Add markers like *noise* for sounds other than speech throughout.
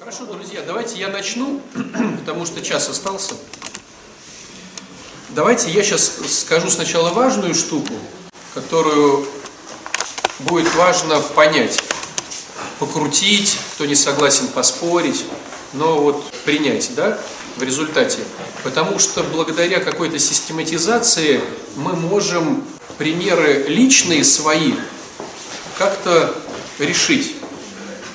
Хорошо, друзья, давайте я начну, *clears throat* потому что час остался. Давайте я сейчас скажу сначала важную штуку, которую будет важно понять, покрутить, кто не согласен поспорить, но вот принять, да, в результате. Потому что благодаря какой-то систематизации мы можем примеры личные свои как-то решить.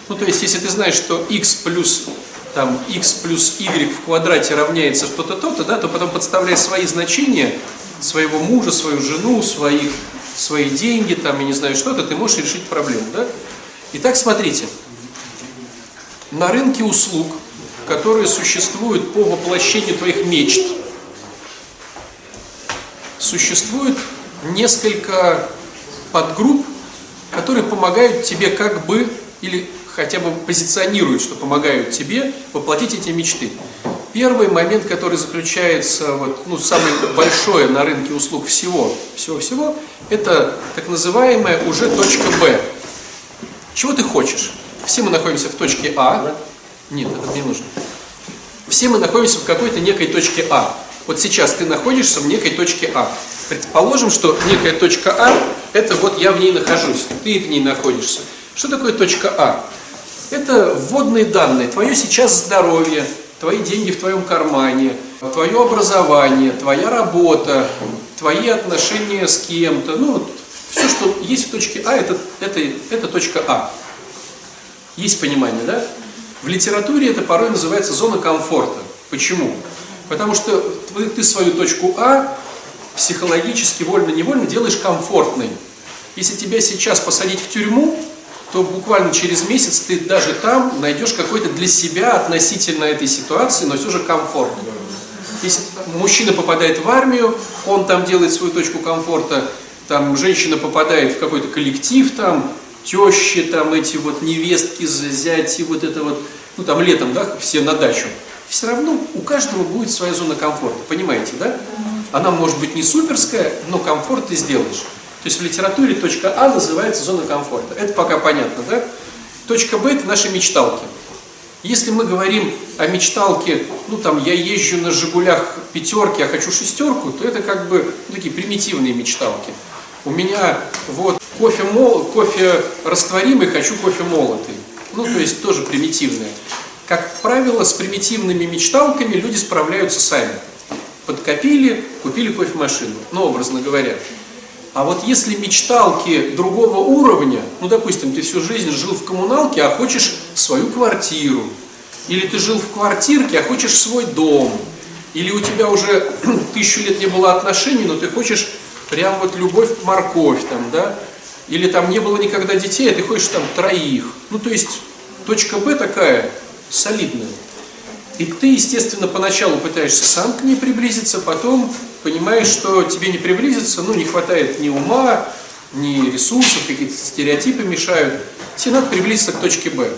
Ну, то есть, если ты знаешь, что x плюс там x плюс y в квадрате равняется что-то то-то, да, то потом подставляя свои значения, своего мужа, свою жену, своих, свои деньги, там, я не знаю что-то, ты можешь решить проблему, да? Итак, смотрите, на рынке услуг, которые существуют по воплощению твоих мечт, существует несколько подгрупп, которые помогают тебе как бы или хотя бы позиционируют, что помогают тебе воплотить эти мечты. Первый момент, который заключается, вот, ну, самое большое на рынке услуг всего, всего-всего, это так называемая уже точка Б. Чего ты хочешь? Все мы находимся в точке А. Нет, это не нужно. Все мы находимся в какой-то некой точке А. Вот сейчас ты находишься в некой точке А. Предположим, что некая точка А, это вот я в ней нахожусь, ты в ней находишься. Что такое точка А? Это вводные данные, твое сейчас здоровье, твои деньги в твоем кармане, твое образование, твоя работа, твои отношения с кем-то. Ну, все, что есть в точке А, это, это, это точка А. Есть понимание, да? В литературе это порой называется зона комфорта. Почему? Потому что ты, ты свою точку А психологически, вольно-невольно делаешь комфортной. Если тебя сейчас посадить в тюрьму, то буквально через месяц ты даже там найдешь какой-то для себя относительно этой ситуации, но все же комфорт. Если мужчина попадает в армию, он там делает свою точку комфорта, там женщина попадает в какой-то коллектив, там тещи, там эти вот невестки, зяти, вот это вот, ну там летом, да, все на дачу. Все равно у каждого будет своя зона комфорта, понимаете, да? Она может быть не суперская, но комфорт ты сделаешь. То есть в литературе точка А называется зона комфорта. Это пока понятно, да? Точка Б – это наши мечталки. Если мы говорим о мечталке, ну там я езжу на «Жигулях» пятерки, а хочу шестерку, то это как бы ну, такие примитивные мечталки. У меня вот кофе, мол, кофе растворимый, хочу кофе молотый. Ну, то есть тоже примитивное. Как правило, с примитивными мечталками люди справляются сами. Подкопили, купили кофемашину, ну, образно говоря. А вот если мечталки другого уровня, ну, допустим, ты всю жизнь жил в коммуналке, а хочешь свою квартиру, или ты жил в квартирке, а хочешь свой дом, или у тебя уже *clears throat* тысячу лет не было отношений, но ты хочешь прям вот любовь, морковь там, да, или там не было никогда детей, а ты хочешь там троих. Ну, то есть точка Б такая солидная. И ты, естественно, поначалу пытаешься сам к ней приблизиться, потом понимаешь, что тебе не приблизиться, ну, не хватает ни ума, ни ресурсов, какие-то стереотипы мешают. Тебе надо приблизиться к точке Б.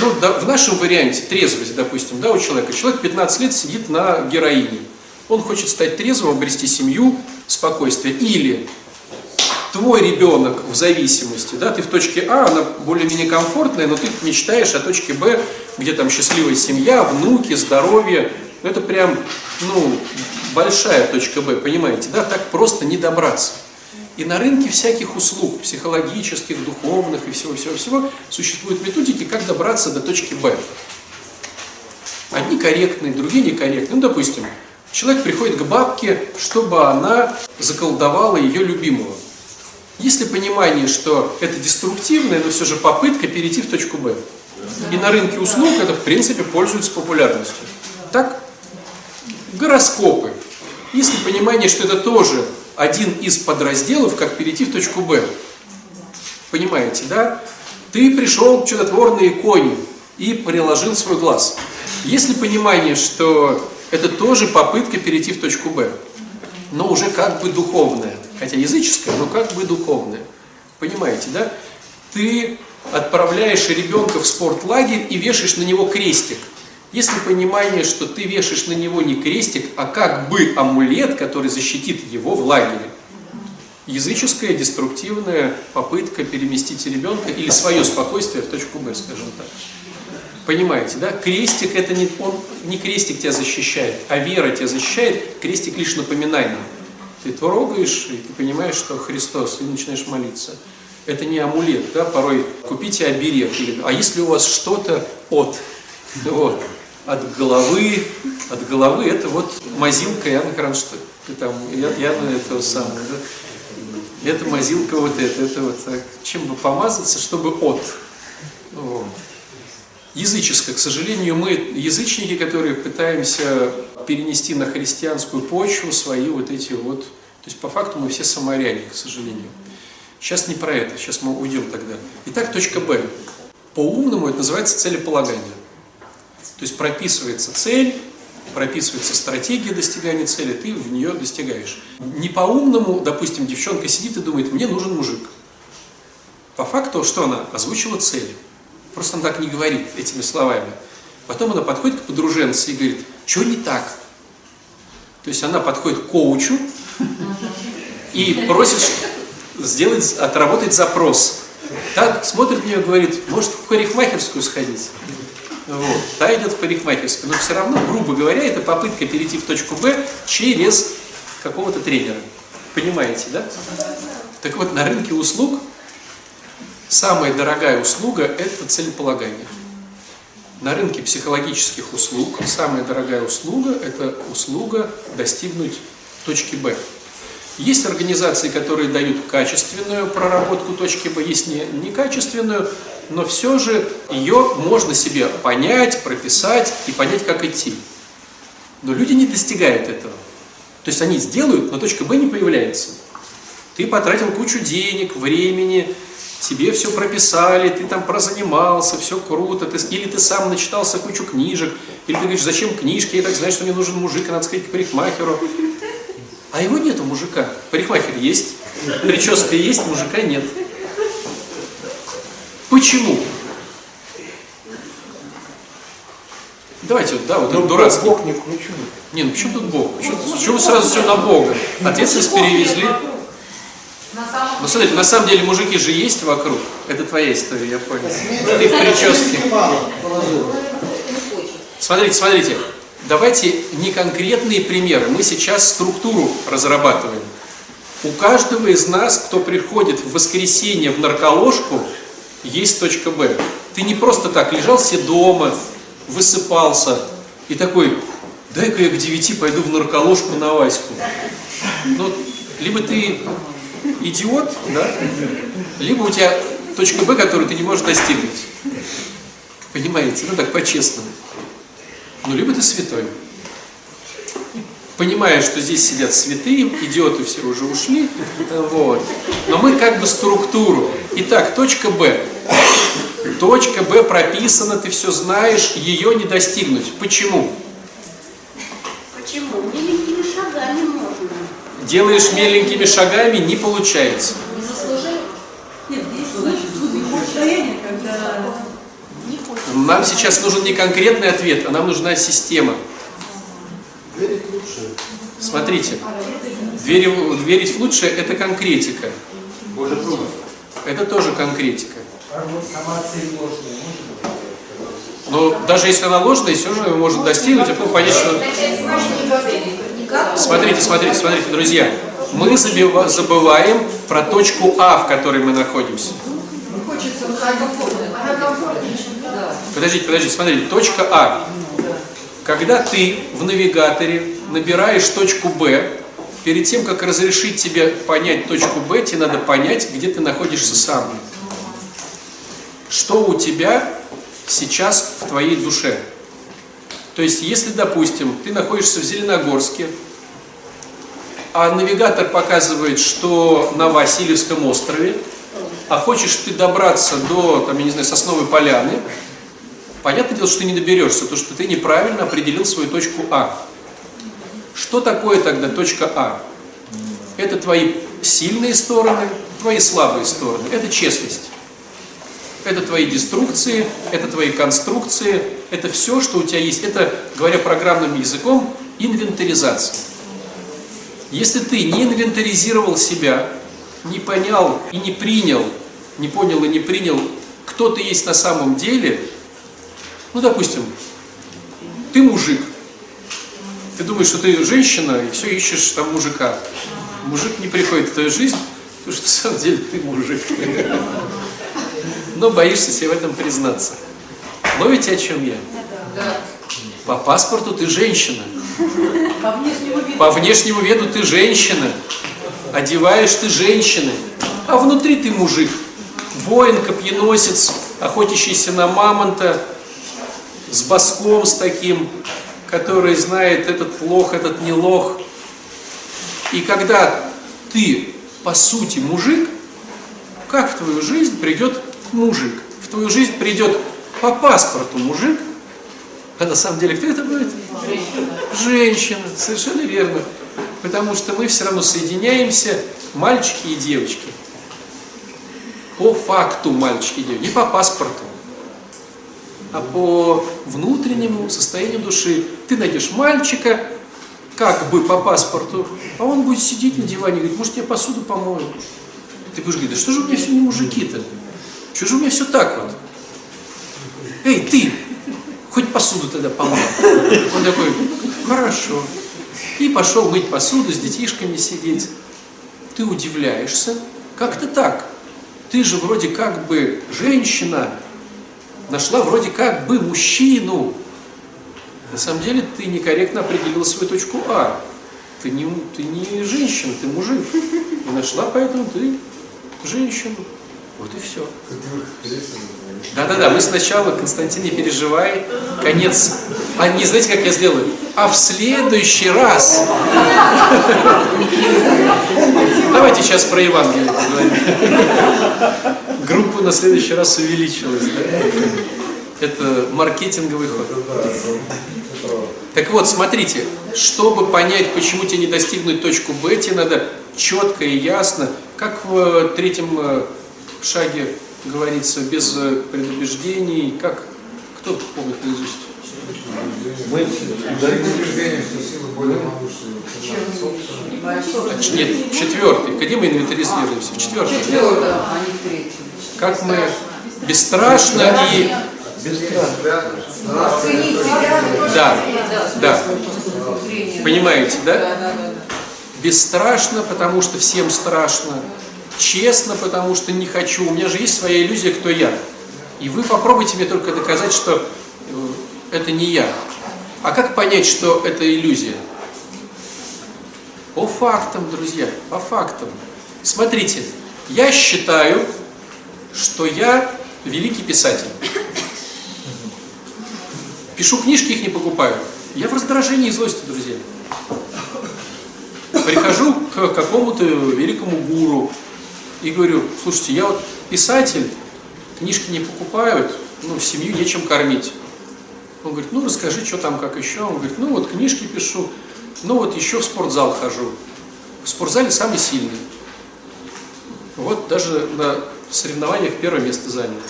Ну, да, в нашем варианте трезвость, допустим, да, у человека. Человек 15 лет сидит на героине. Он хочет стать трезвым, обрести семью, спокойствие. Или твой ребенок в зависимости, да, ты в точке А, она более-менее комфортная, но ты мечтаешь о точке Б, где там счастливая семья, внуки, здоровье. Это прям, ну, большая точка Б, понимаете, да, так просто не добраться. И на рынке всяких услуг, психологических, духовных и всего-всего-всего, существуют методики, как добраться до точки Б. Одни корректные, другие некорректные. Ну, допустим, человек приходит к бабке, чтобы она заколдовала ее любимого. Есть ли понимание, что это деструктивная, но все же попытка перейти в точку Б? И на рынке услуг это, в принципе, пользуется популярностью. Так? Гороскопы. Есть ли понимание, что это тоже один из подразделов, как перейти в точку Б? Понимаете, да? Ты пришел к чудотворной иконе и приложил свой глаз. Есть ли понимание, что это тоже попытка перейти в точку Б? Но уже как бы духовная. Хотя языческая, но как бы духовная. Понимаете, да? Ты отправляешь ребенка в спортлагерь и вешаешь на него крестик. Есть ли понимание, что ты вешаешь на него не крестик, а как бы амулет, который защитит его в лагере? Языческая, деструктивная попытка переместить ребенка или свое спокойствие в точку Б, скажем так. Понимаете, да? Крестик это не, он, не крестик тебя защищает, а вера тебя защищает, крестик лишь напоминание. Ты трогаешь, и ты понимаешь, что Христос, и начинаешь молиться. Это не амулет, да, порой купите оберег, или, а если у вас что-то от, вот, от головы, от головы, это вот мазилка Иоанна Кронштадта, там, Иоанна этого самого, да? это мазилка вот это, это вот так, чем бы помазаться, чтобы от. Вот языческое. К сожалению, мы язычники, которые пытаемся перенести на христианскую почву свои вот эти вот... То есть по факту мы все самаряне, к сожалению. Сейчас не про это, сейчас мы уйдем тогда. Итак, точка Б. По-умному это называется целеполагание. То есть прописывается цель, прописывается стратегия достигания цели, ты в нее достигаешь. Не по-умному, допустим, девчонка сидит и думает, мне нужен мужик. По факту, что она? Озвучила цель. Просто она так не говорит этими словами. Потом она подходит к подруженце и говорит, что не так? То есть она подходит к коучу и просит сделать, отработать запрос. Так смотрит на нее и говорит, может в парикмахерскую сходить? Вот. Та идет в парикмахерскую. Но все равно, грубо говоря, это попытка перейти в точку Б через какого-то тренера. Понимаете, да? Так вот, на рынке услуг Самая дорогая услуга – это целеполагание. На рынке психологических услуг самая дорогая услуга – это услуга достигнуть точки Б. Есть организации, которые дают качественную проработку точки Б, есть не, некачественную, но все же ее можно себе понять, прописать и понять, как идти. Но люди не достигают этого. То есть они сделают, но точка Б не появляется. Ты потратил кучу денег, времени, тебе все прописали, ты там прозанимался, все круто, ты, или ты сам начитался кучу книжек, или ты говоришь, зачем книжки, я так знаю, что мне нужен мужик, надо сказать к парикмахеру. А его нету мужика. Парикмахер есть, прическа есть, мужика нет. Почему? Давайте, вот, да, вот ну, дурацкий. Бог не включен. Не, ну почему тут Бог? Почему, почему сразу все на Бога? Ответственность перевезли. Ну смотрите, на самом деле мужики же есть вокруг. Это твоя история, я понял. Ты в прическе. Смотрите, смотрите. Давайте не конкретные примеры. Мы сейчас структуру разрабатываем. У каждого из нас, кто приходит в воскресенье в нарколожку, есть точка Б. Ты не просто так лежал себе дома, высыпался и такой, дай-ка я к девяти пойду в нарколожку на Ваську. Ну, либо ты идиот, да, либо у тебя точка Б, которую ты не можешь достигнуть. Понимаете? Ну так по-честному. Ну, либо ты святой. Понимая, что здесь сидят святые, идиоты все уже ушли, вот. Но мы как бы структуру. Итак, точка Б. Точка Б прописана, ты все знаешь, ее не достигнуть. Почему? Почему? Маленькими шагами можно делаешь меленькими шагами, не получается. Не заслужил? Нет, есть состояние, когда. Нам сейчас нужен не конкретный ответ, а нам нужна система. Смотрите, верить, верить в лучшее – это конкретика. Это тоже конкретика. Но даже если она ложная, все же может достигнуть, а потом понять, что... Смотрите, смотрите, смотрите, друзья. Мы забываем про точку А, в которой мы находимся. Подождите, подождите, смотрите, точка А. Когда ты в навигаторе набираешь точку Б, перед тем, как разрешить тебе понять точку Б, тебе надо понять, где ты находишься сам. Что у тебя сейчас в твоей душе. То есть, если, допустим, ты находишься в Зеленогорске, а навигатор показывает, что на Васильевском острове, а хочешь ты добраться до, там, я не знаю, Сосновой поляны, понятное дело, что ты не доберешься, потому что ты неправильно определил свою точку А. Что такое тогда точка А? Это твои сильные стороны, твои слабые стороны. Это честность. Это твои деструкции, это твои конструкции, это все, что у тебя есть. Это, говоря программным языком, инвентаризация. Если ты не инвентаризировал себя, не понял и не принял, не понял и не принял, кто ты есть на самом деле, Ну, допустим, ты мужик. Ты думаешь, что ты женщина, и все ищешь там мужика. Мужик не приходит в твою жизнь, потому что на самом деле ты мужик. Но боишься себе в этом признаться. Ловите, о чем я? По паспорту ты женщина. По внешнему виду. По внешнему виду ты женщина. Одеваешь ты женщины. А внутри ты мужик. Воин, копьеносец, охотящийся на мамонта, с боском с таким, который знает этот лох, этот не лох. И когда ты, по сути, мужик, как в твою жизнь придет мужик? В твою жизнь придет по паспорту мужик, а на самом деле кто это будет? Женщина, совершенно верно. Потому что мы все равно соединяемся, мальчики и девочки. По факту мальчики и девочки, не по паспорту, а по внутреннему состоянию души. Ты найдешь мальчика, как бы по паспорту, а он будет сидеть на диване и говорит, может я посуду помою? Ты будешь говорить, да что же у меня все не мужики-то? Что же у меня все так вот? Эй, ты, хоть посуду тогда помой. Он такой, хорошо. И пошел мыть посуду, с детишками сидеть. Ты удивляешься, как ты так? Ты же вроде как бы женщина, нашла вроде как бы мужчину. На самом деле ты некорректно определила свою точку А. Ты не, ты не женщина, ты мужик. И нашла поэтому ты женщину. Вот и все. Да-да-да, мы сначала, Константин, не переживай, конец. А не знаете, как я сделаю? А в следующий раз. Давайте сейчас про Евангелие поговорим. Группа на следующий раз увеличилась. Да? Это маркетинговый ход. Так вот, смотрите, чтобы понять, почему тебе не достигнуть точку Б, тебе надо четко и ясно, как в третьем э, шаге говорится, без э, предубеждений, как, кто помнит наизусть? Мы что более. Значит, Нет, четвертый. Где мы инвентаризируемся? В четвертом. Четвертое, а не в третьем. Как мы бесстрашно и... Да, да. Понимаете, да. Бесстрашно, потому что всем страшно. Честно, потому что не хочу. У меня же есть своя иллюзия, кто я. И вы попробуйте мне только доказать, что э, это не я. А как понять, что это иллюзия? По фактам, друзья, по фактам. Смотрите, я считаю, что я великий писатель. Пишу книжки, их не покупаю. Я в раздражении и злости, друзья. Прихожу к какому-то великому гуру и говорю, слушайте, я вот писатель, книжки не покупают, ну, семью нечем кормить. Он говорит, ну, расскажи, что там, как еще. Он говорит, ну, вот книжки пишу, ну, вот еще в спортзал хожу. В спортзале самый сильный. Вот даже на соревнованиях первое место занял.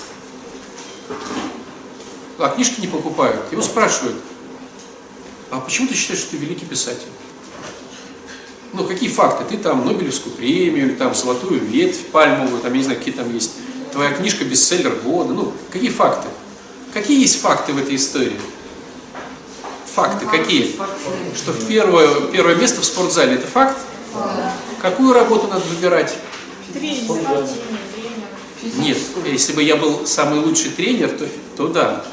А книжки не покупают. Его спрашивают, а почему ты считаешь, что ты великий писатель? Ну, какие факты? Ты там Нобелевскую премию, или там золотую ветвь пальмовую, там, я не знаю, какие там есть. Твоя книжка бестселлер года. Ну, какие факты? Какие есть факты в этой истории? Факты какие? Что в первое, первое место в спортзале, это факт? Какую работу надо выбирать? Нет, если бы я был самый лучший тренер, то, то да.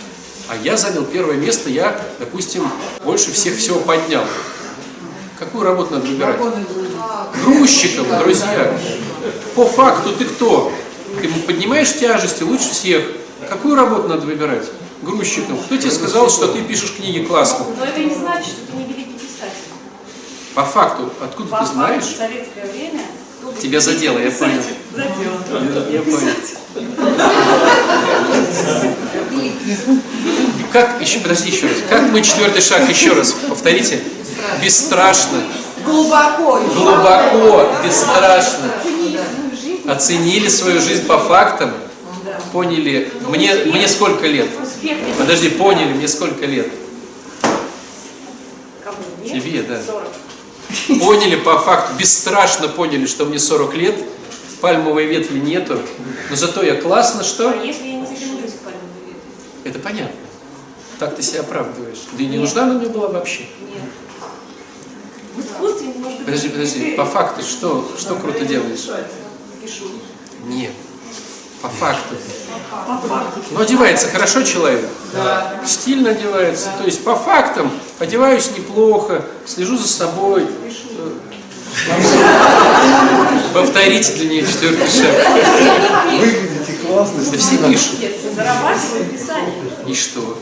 А я занял первое место, я, допустим, больше всех всего поднял. Какую работу надо выбирать? Грузчиком, друзья. По факту ты кто? Ты поднимаешь тяжести лучше всех. Какую работу надо выбирать? Грузчиком. Кто тебе сказал, что ты пишешь книги классно? Но это не значит, что ты не великий писатель. По факту, откуда По ты факту, знаешь? в советское время Тебя задело, я понял. Задело. Я, я понял. Как, еще, подожди еще раз. Как мы четвертый шаг еще раз? Повторите. Бесстрашно, Глубоко. еще. глубоко, бесстрашно. Оценили свою жизнь. Оценили свою жизнь по фактам. Поняли. Мне, мне сколько лет? Подожди, поняли, мне сколько лет? Тебе, да. 40. Поняли по факту, бесстрашно поняли, что мне 40 лет, пальмовой ветви нету, но зато я классно что? А если я не затянулась в пальмовую ветвь? Это понятно. Так ты себя оправдываешь. Да и не нужна она мне была вообще. Нет. В искусстве не может быть Подожди, подожди. По факту что, что круто делаешь? Пишу. Нет. По факту. По факту. Ну, одевается хорошо человек. Стильно одевается. То есть по фактам одеваюсь неплохо, слежу за собой. Повторите для нее четвертый шаг. Выглядите классно. Да все пишут. Зарабатываю писание. И что?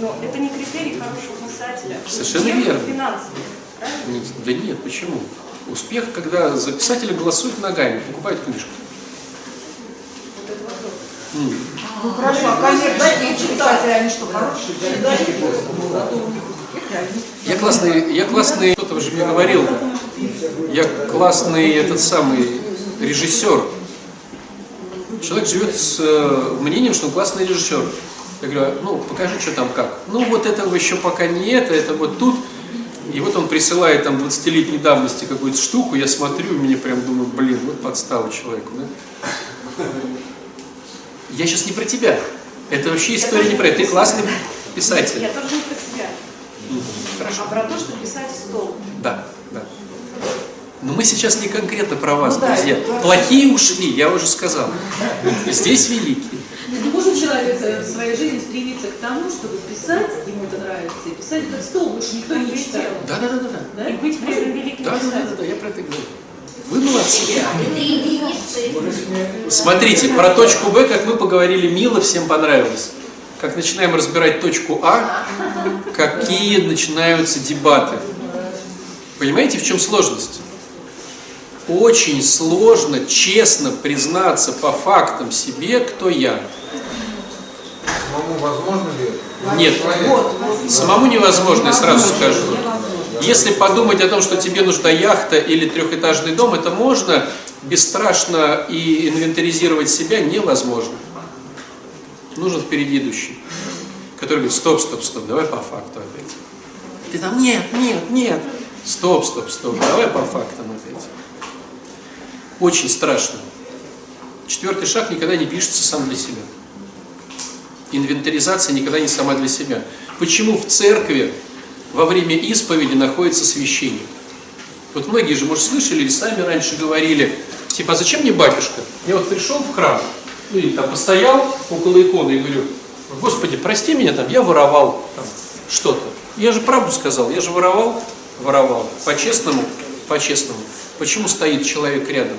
Но это не критерий хорошего писателя. Совершенно верно. Финансовый. Правильно? Не- Да нет, почему? Успех, когда за писателя голосуют ногами, покупают книжку. Ну хорошо, а коммерческие писатели, они что, хорошие? Я классный, я классный, кто-то уже мне говорил, я классный этот самый режиссер. Человек живет с э, мнением, что он классный режиссер. Я говорю, «А, ну покажи, что там как. Ну вот этого еще пока не это, это вот тут. И вот он присылает там 20-летней давности какую-то штуку, я смотрю, и мне прям думаю, блин, вот подстава человеку, да? Я сейчас не про тебя. Это вообще история не про это. Ты классный писатель. Я тоже не про. Хорошо. А про то, что писать стол. Да, да. Но мы сейчас не конкретно про вас, Ну да, друзья. это про- Плохие ушли, я уже сказал. Здесь великие. Не может человек в своей жизни стремиться к тому, чтобы писать, ему это нравится, и писать этот стол больше никто не читает. Да, да, да, да, да. И быть при этом великим Да, да, да, да, да, я про это говорю. Вы молодцы. Единицы. Смотрите, про точку Б, как мы поговорили, мило, всем понравилось. Как начинаем разбирать точку А, какие начинаются дебаты. Понимаете, в чем сложность? Очень сложно честно признаться по фактам себе, кто я. Самому возможно ли это? Нет. Самому невозможно, я сразу скажу. Если подумать о том, что тебе нужна яхта или трехэтажный дом, это можно, бесстрашно и инвентаризировать себя невозможно. Нужен впереди идущий, который говорит, стоп, стоп, стоп, давай по факту опять. Ты там, нет, нет, нет. Стоп, стоп, стоп, давай по фактам опять. Очень страшно. Четвертый шаг никогда не пишется сам для себя. Инвентаризация никогда не сама для себя. Почему в церкви во время исповеди находится священник? Вот многие же, может, слышали или сами раньше говорили, типа, а зачем мне батюшка? Я вот пришел в храм, ну или там постоял около иконы и говорю, Господи, прости меня, там, я воровал там, что-то. Я же правду сказал, я же воровал, воровал. По-честному, по-честному. Почему стоит человек рядом?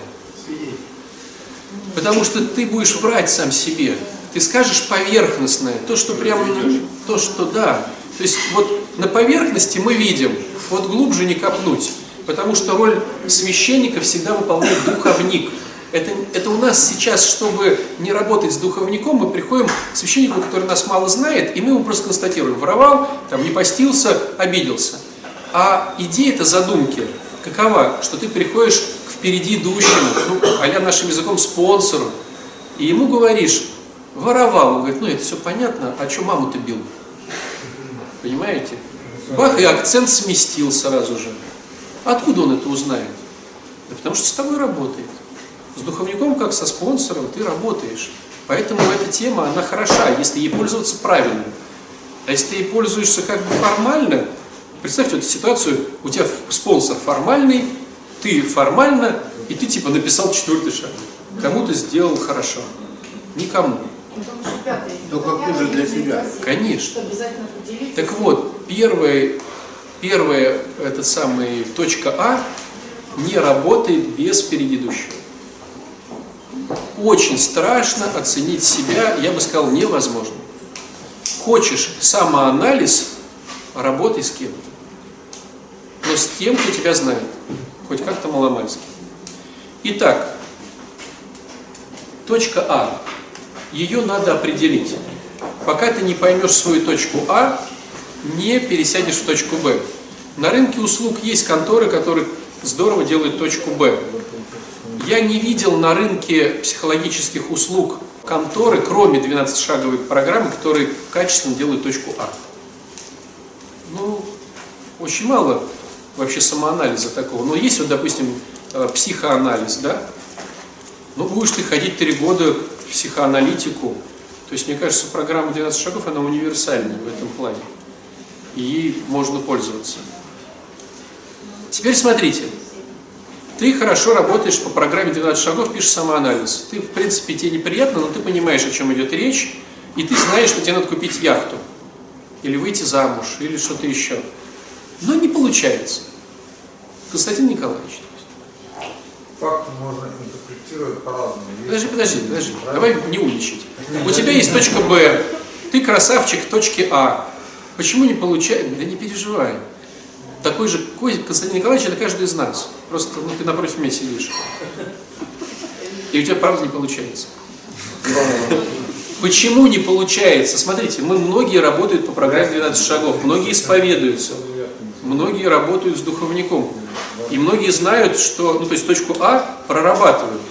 Потому что ты будешь врать сам себе. Ты скажешь поверхностное, то, что прям, ну, то, что да. То есть вот на поверхности мы видим, вот глубже не копнуть. Потому что роль священника всегда выполняет духовник. Это, это у нас сейчас, чтобы не работать с духовником, мы приходим к священнику, который нас мало знает, и мы ему просто констатируем, воровал, там, не постился, обиделся. А идея-то задумки какова? Что ты приходишь к впереди идущему, ну, а нашим языком спонсору, и ему говоришь, воровал. Он говорит, ну это все понятно, а что маму ты бил? Понимаете? Бах, и акцент сместил сразу же. Откуда он это узнает? Да потому что с тобой работает. С духовником, как со спонсором, ты работаешь. Поэтому эта тема, она хороша, если ей пользоваться правильно. А если ты ей пользуешься как бы формально, представьте вот ситуацию, у тебя спонсор формальный, ты формально, и ты типа написал четвертый шаг. Кому-то сделал хорошо. Никому. Только хуже для себя. Конечно. Так вот, первая, первая этот самый точка А не работает без предыдущего. Очень страшно оценить себя, я бы сказал, невозможно. Хочешь самоанализ, работай с кем-то. Но с тем, кто тебя знает. Хоть как-то маломальски. Итак, точка А. Ее надо определить. Пока ты не поймешь свою точку А, не пересядешь в точку Б. На рынке услуг есть конторы, которые здорово делают точку Б. Я не видел на рынке психологических услуг конторы, кроме 12-шаговой программы, которые качественно делают точку А. Ну, очень мало вообще самоанализа такого. Но есть вот, допустим, э, психоанализ, да? Ну, будешь ты ходить три года к психоаналитику, То есть, мне кажется, программа 12 шагов, она универсальна в этом плане. И ей можно пользоваться. Теперь смотрите. Ты хорошо работаешь по программе 12 шагов, пишешь самоанализ. Ты, в принципе, тебе неприятно, но ты понимаешь, о чем идет речь, и ты знаешь, что тебе надо купить яхту. Или выйти замуж, или что-то еще. Но не получается. Константин Николаевич. Факты можно интерпретировать по-разному. Подожди, подожди, подожди. Давай не умничать. У тебя есть точка Б, ты красавчик в точке А. Почему не получается? Да не переживай. Такой же Ко- Константин Николаевич, это каждый из нас. Просто ну, ты напротив меня сидишь. И у тебя правда не получается. Почему не получается? Смотрите, мы многие работают по программе 12 шагов, многие исповедуются, многие работают с духовником. И многие знают, что, ну то есть точку А прорабатывают.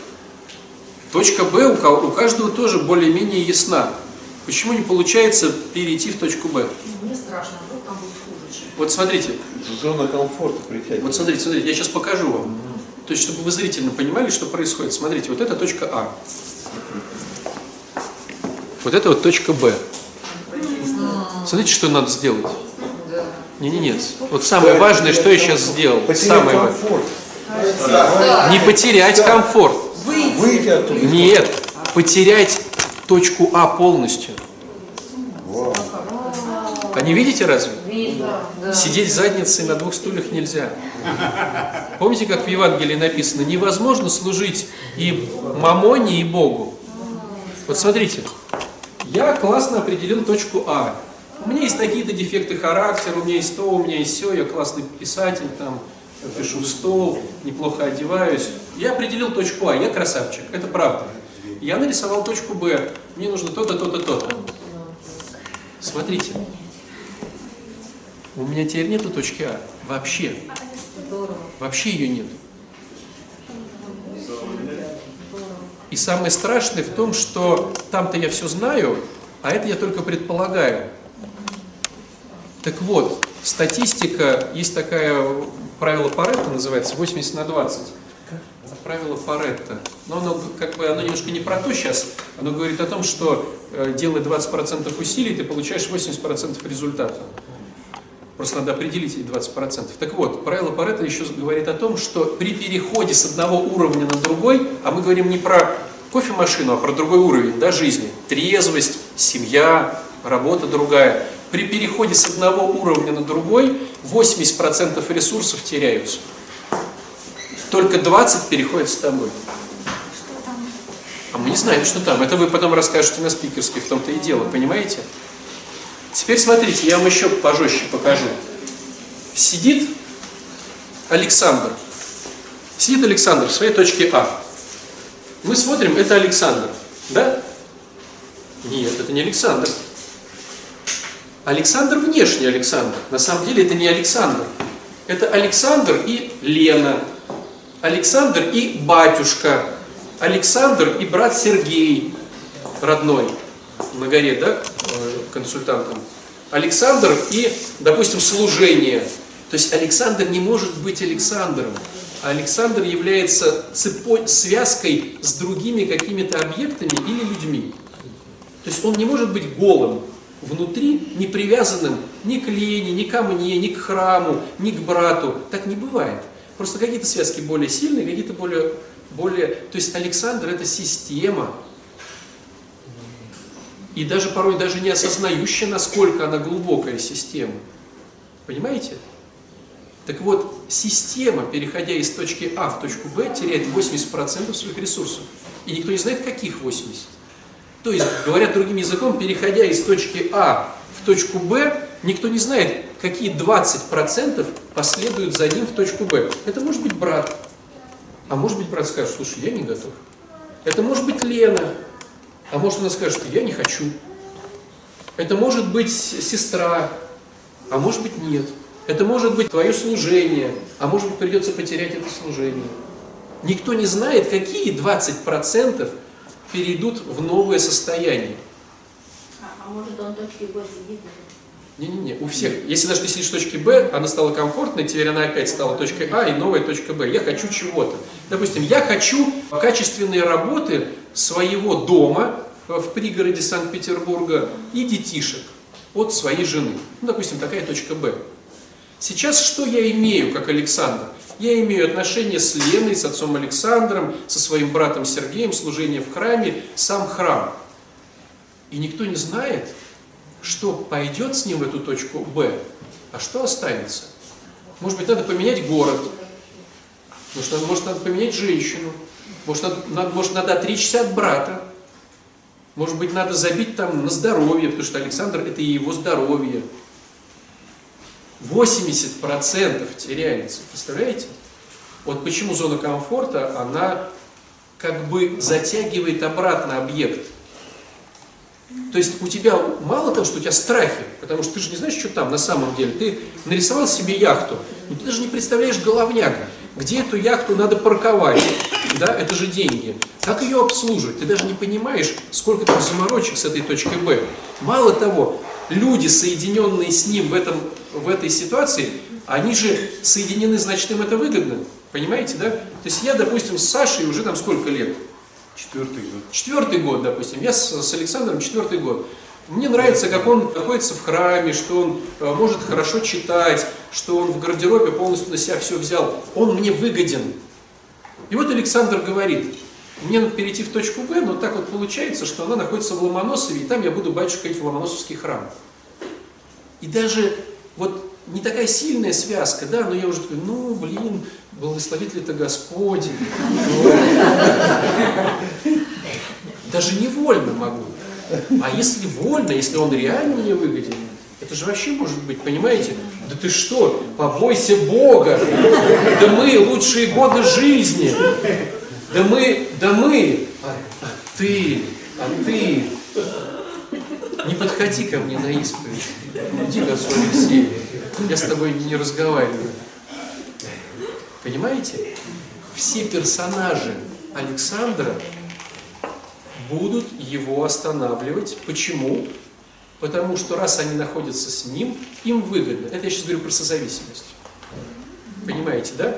Точка Б у, у каждого тоже более-менее ясна. Почему не получается перейти в точку Б? Мне страшно, вдруг там будет хуже, чем... Вот смотрите, Зона комфорта притягивает. вот смотрите, смотрите, я сейчас покажу вам. То есть, чтобы вы зрительно понимали, что происходит. Смотрите, вот это точка А. Вот это вот точка Б. Смотрите, что надо сделать. Не-не, нет. Вот самое важное, что я сейчас сделал. Самое важное. Не потерять комфорт. Выйти оттуда. Нет, потерять точку А полностью. А не видите разве? Сидеть задницей на двух стульях нельзя. Помните, как в Евангелии написано, невозможно служить и мамоне, и Богу. Вот смотрите, я классно определил точку А. У меня есть такие-то дефекты характера, у меня есть то, у меня есть все, я классный писатель, там, пишу в стол, неплохо одеваюсь. Я определил точку А, я красавчик, это правда. Я нарисовал точку Б, мне нужно то-то, то-то, то-то. Смотрите, у меня теперь нету точки А, вообще. Вообще ее нет. И самое страшное в том, что там-то я все знаю, а это я только предполагаю. Так вот, статистика, есть такое правило Паретта, называется 80 на 20. Правило Паретта. Но оно как бы оно немножко не про то сейчас. Оно говорит о том, что э, делая 20% усилий, ты получаешь 80% результата. Просто надо определить эти 20%. Так вот, правило Паретта еще говорит о том, что при переходе с одного уровня на другой, а мы говорим не про кофемашину, а про другой уровень да, жизни, трезвость, семья, работа другая. При переходе с одного уровня на другой 80% ресурсов теряются. Только 20 переходят с тобой. А мы не знаем, что там. Это вы потом расскажете на спикерской, в том-то и дело, понимаете? Теперь смотрите, я вам еще пожестче покажу. Сидит Александр. Сидит Александр в своей точке А. Мы смотрим, это Александр. Да? Нет, это не Александр. Александр внешний Александр. На самом деле это не Александр. Это Александр и Лена. Александр и батюшка. Александр и брат Сергей, родной, на горе, да, э, консультантом. Александр и, допустим, служение. То есть Александр не может быть Александром. А Александр является цепой, связкой с другими какими-то объектами или людьми. То есть он не может быть голым внутри, не привязанным ни к Лене, ни ко мне, ни к храму, ни к брату. Так не бывает. Просто какие-то связки более сильные, какие-то более, более... То есть Александр это система. И даже порой даже не осознающая, насколько она глубокая система. Понимаете? Так вот, система, переходя из точки А в точку Б, теряет 80% своих ресурсов. И никто не знает, каких 80%. То есть, говоря другим языком, переходя из точки А в точку Б, никто не знает, какие 20% последуют за ним в точку Б. Это может быть брат. А может быть, брат скажет, слушай, я не готов. Это может быть Лена. А может, она скажет, я не хочу. Это может быть сестра. А может быть, нет. Это может быть твое служение. А может быть, придется потерять это служение. Никто не знает, какие 20% перейдут в новое состояние. А, а может он точки Б сидит? Не-не-не, у всех. Если даже ты сидишь в точке Б, она стала комфортной, теперь она опять стала точкой А и новая точка Б. Я хочу чего-то. Допустим, я хочу качественные работы своего дома в пригороде Санкт-Петербурга и детишек от своей жены. Ну, допустим, такая точка Б. Сейчас что я имею, как Александр? Я имею отношения с Леной, с отцом Александром, со своим братом Сергеем, служение в храме, сам храм. И никто не знает, что пойдет с ним в эту точку Б, а что останется. Может быть, надо поменять город, может, надо, может, надо поменять женщину, может надо, может, надо отречься от брата, может быть, надо забить там на здоровье, потому что Александр это и его здоровье. 80% теряется, представляете? Вот почему зона комфорта, она как бы затягивает обратно объект. То есть у тебя мало того, что у тебя страхи, потому что ты же не знаешь, что там на самом деле. Ты нарисовал себе яхту, но ты даже не представляешь головняк, где эту яхту надо парковать. Да, это же деньги. Как ее обслуживать? Ты даже не понимаешь, сколько там заморочек с этой точкой Б. Мало того, люди, соединенные с ним в, этом, в этой ситуации, они же соединены, значит, им это выгодно. Понимаете, да? То есть я, допустим, с Сашей уже там сколько лет? Четвертый год. Четвертый год, допустим. Я с, с Александром четвертый год. Мне нравится, как он находится в храме, что он э, может хорошо читать, что он в гардеробе полностью на себя все взял. Он мне выгоден. И вот Александр говорит, мне надо перейти в точку Б, но так вот получается, что она находится в Ломоносове, и там я буду батюшка ходить в Ломоносовский храм. И даже вот не такая сильная связка, да, но я уже такой, ну, блин, благословит ли это Господь? Даже невольно могу. А если вольно, если он реально мне выгоден, это же вообще может быть, понимаете? Да ты что, побойся Бога! Да мы лучшие годы жизни! Да мы, да мы! А ты, а ты! Не подходи ко мне на исповедь. Иди к отцу. Я с тобой не разговариваю. Понимаете? Все персонажи Александра будут его останавливать. Почему? Потому что раз они находятся с ним, им выгодно. Это я сейчас говорю про созависимость. Понимаете, да?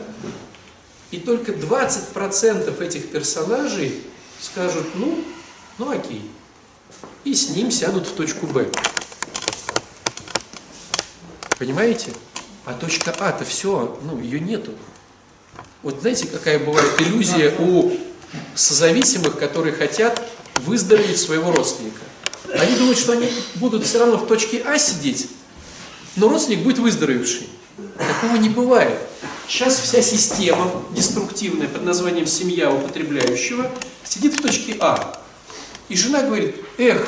И только 20% этих персонажей скажут, ну, ну окей. И с ним сядут в точку Б. Понимаете? А точка А-то все, ну, ее нету. Вот знаете, какая бывает иллюзия у созависимых, которые хотят выздороветь своего родственника. Они думают, что они будут все равно в точке А сидеть, но родственник будет выздоровевший. Такого не бывает. Сейчас вся система деструктивная под названием «семья употребляющего» сидит в точке А. И жена говорит, эх,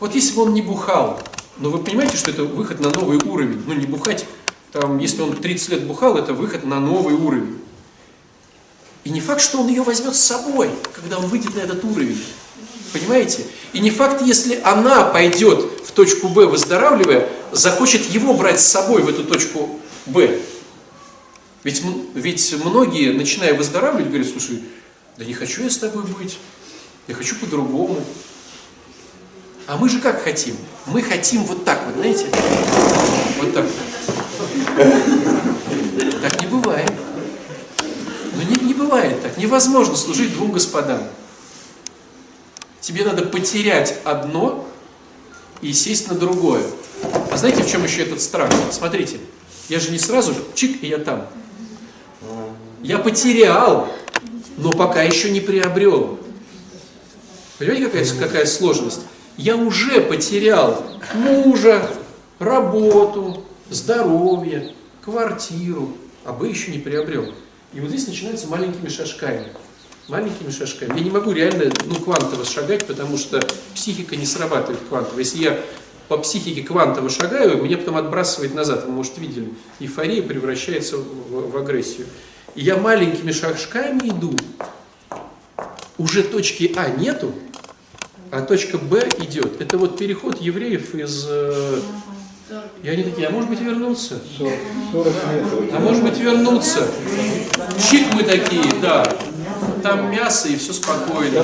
вот если бы он не бухал, но вы понимаете, что это выход на новый уровень. Ну не бухать, там, если он 30 лет бухал, это выход на новый уровень. И не факт, что он ее возьмет с собой, когда он выйдет на этот уровень. Понимаете? И не факт, если она пойдет в точку Б, выздоравливая, захочет его брать с собой в эту точку Б. Ведь, ведь многие, начиная выздоравливать, говорят, слушай, да не хочу я с тобой быть, я хочу по-другому. А мы же как хотим? Мы хотим вот так вот, знаете? Вот так. Так не бывает. Ну не, не бывает так. Невозможно служить двум господам. Тебе надо потерять одно и сесть на другое. А знаете, в чем еще этот страх? Смотрите, я же не сразу же, чик, и я там. Я потерял, но пока еще не приобрел. Понимаете, какая, какая сложность? Я уже потерял мужа, работу, здоровье, квартиру, а бы еще не приобрел. И вот здесь начинается маленькими шажками. Маленькими шажками. Я не могу реально ну, квантово шагать, потому что психика не срабатывает квантово. Если я по психике квантово шагаю, меня потом отбрасывает назад. Вы, может, видели, эйфория превращается в, в агрессию. И я маленькими шажками иду. Уже точки А нету, а точка Б идет. Это вот переход евреев из... И они такие, а может быть вернуться? 40 метров. А может быть вернуться? Чик мы такие, да. Там мясо и все спокойно.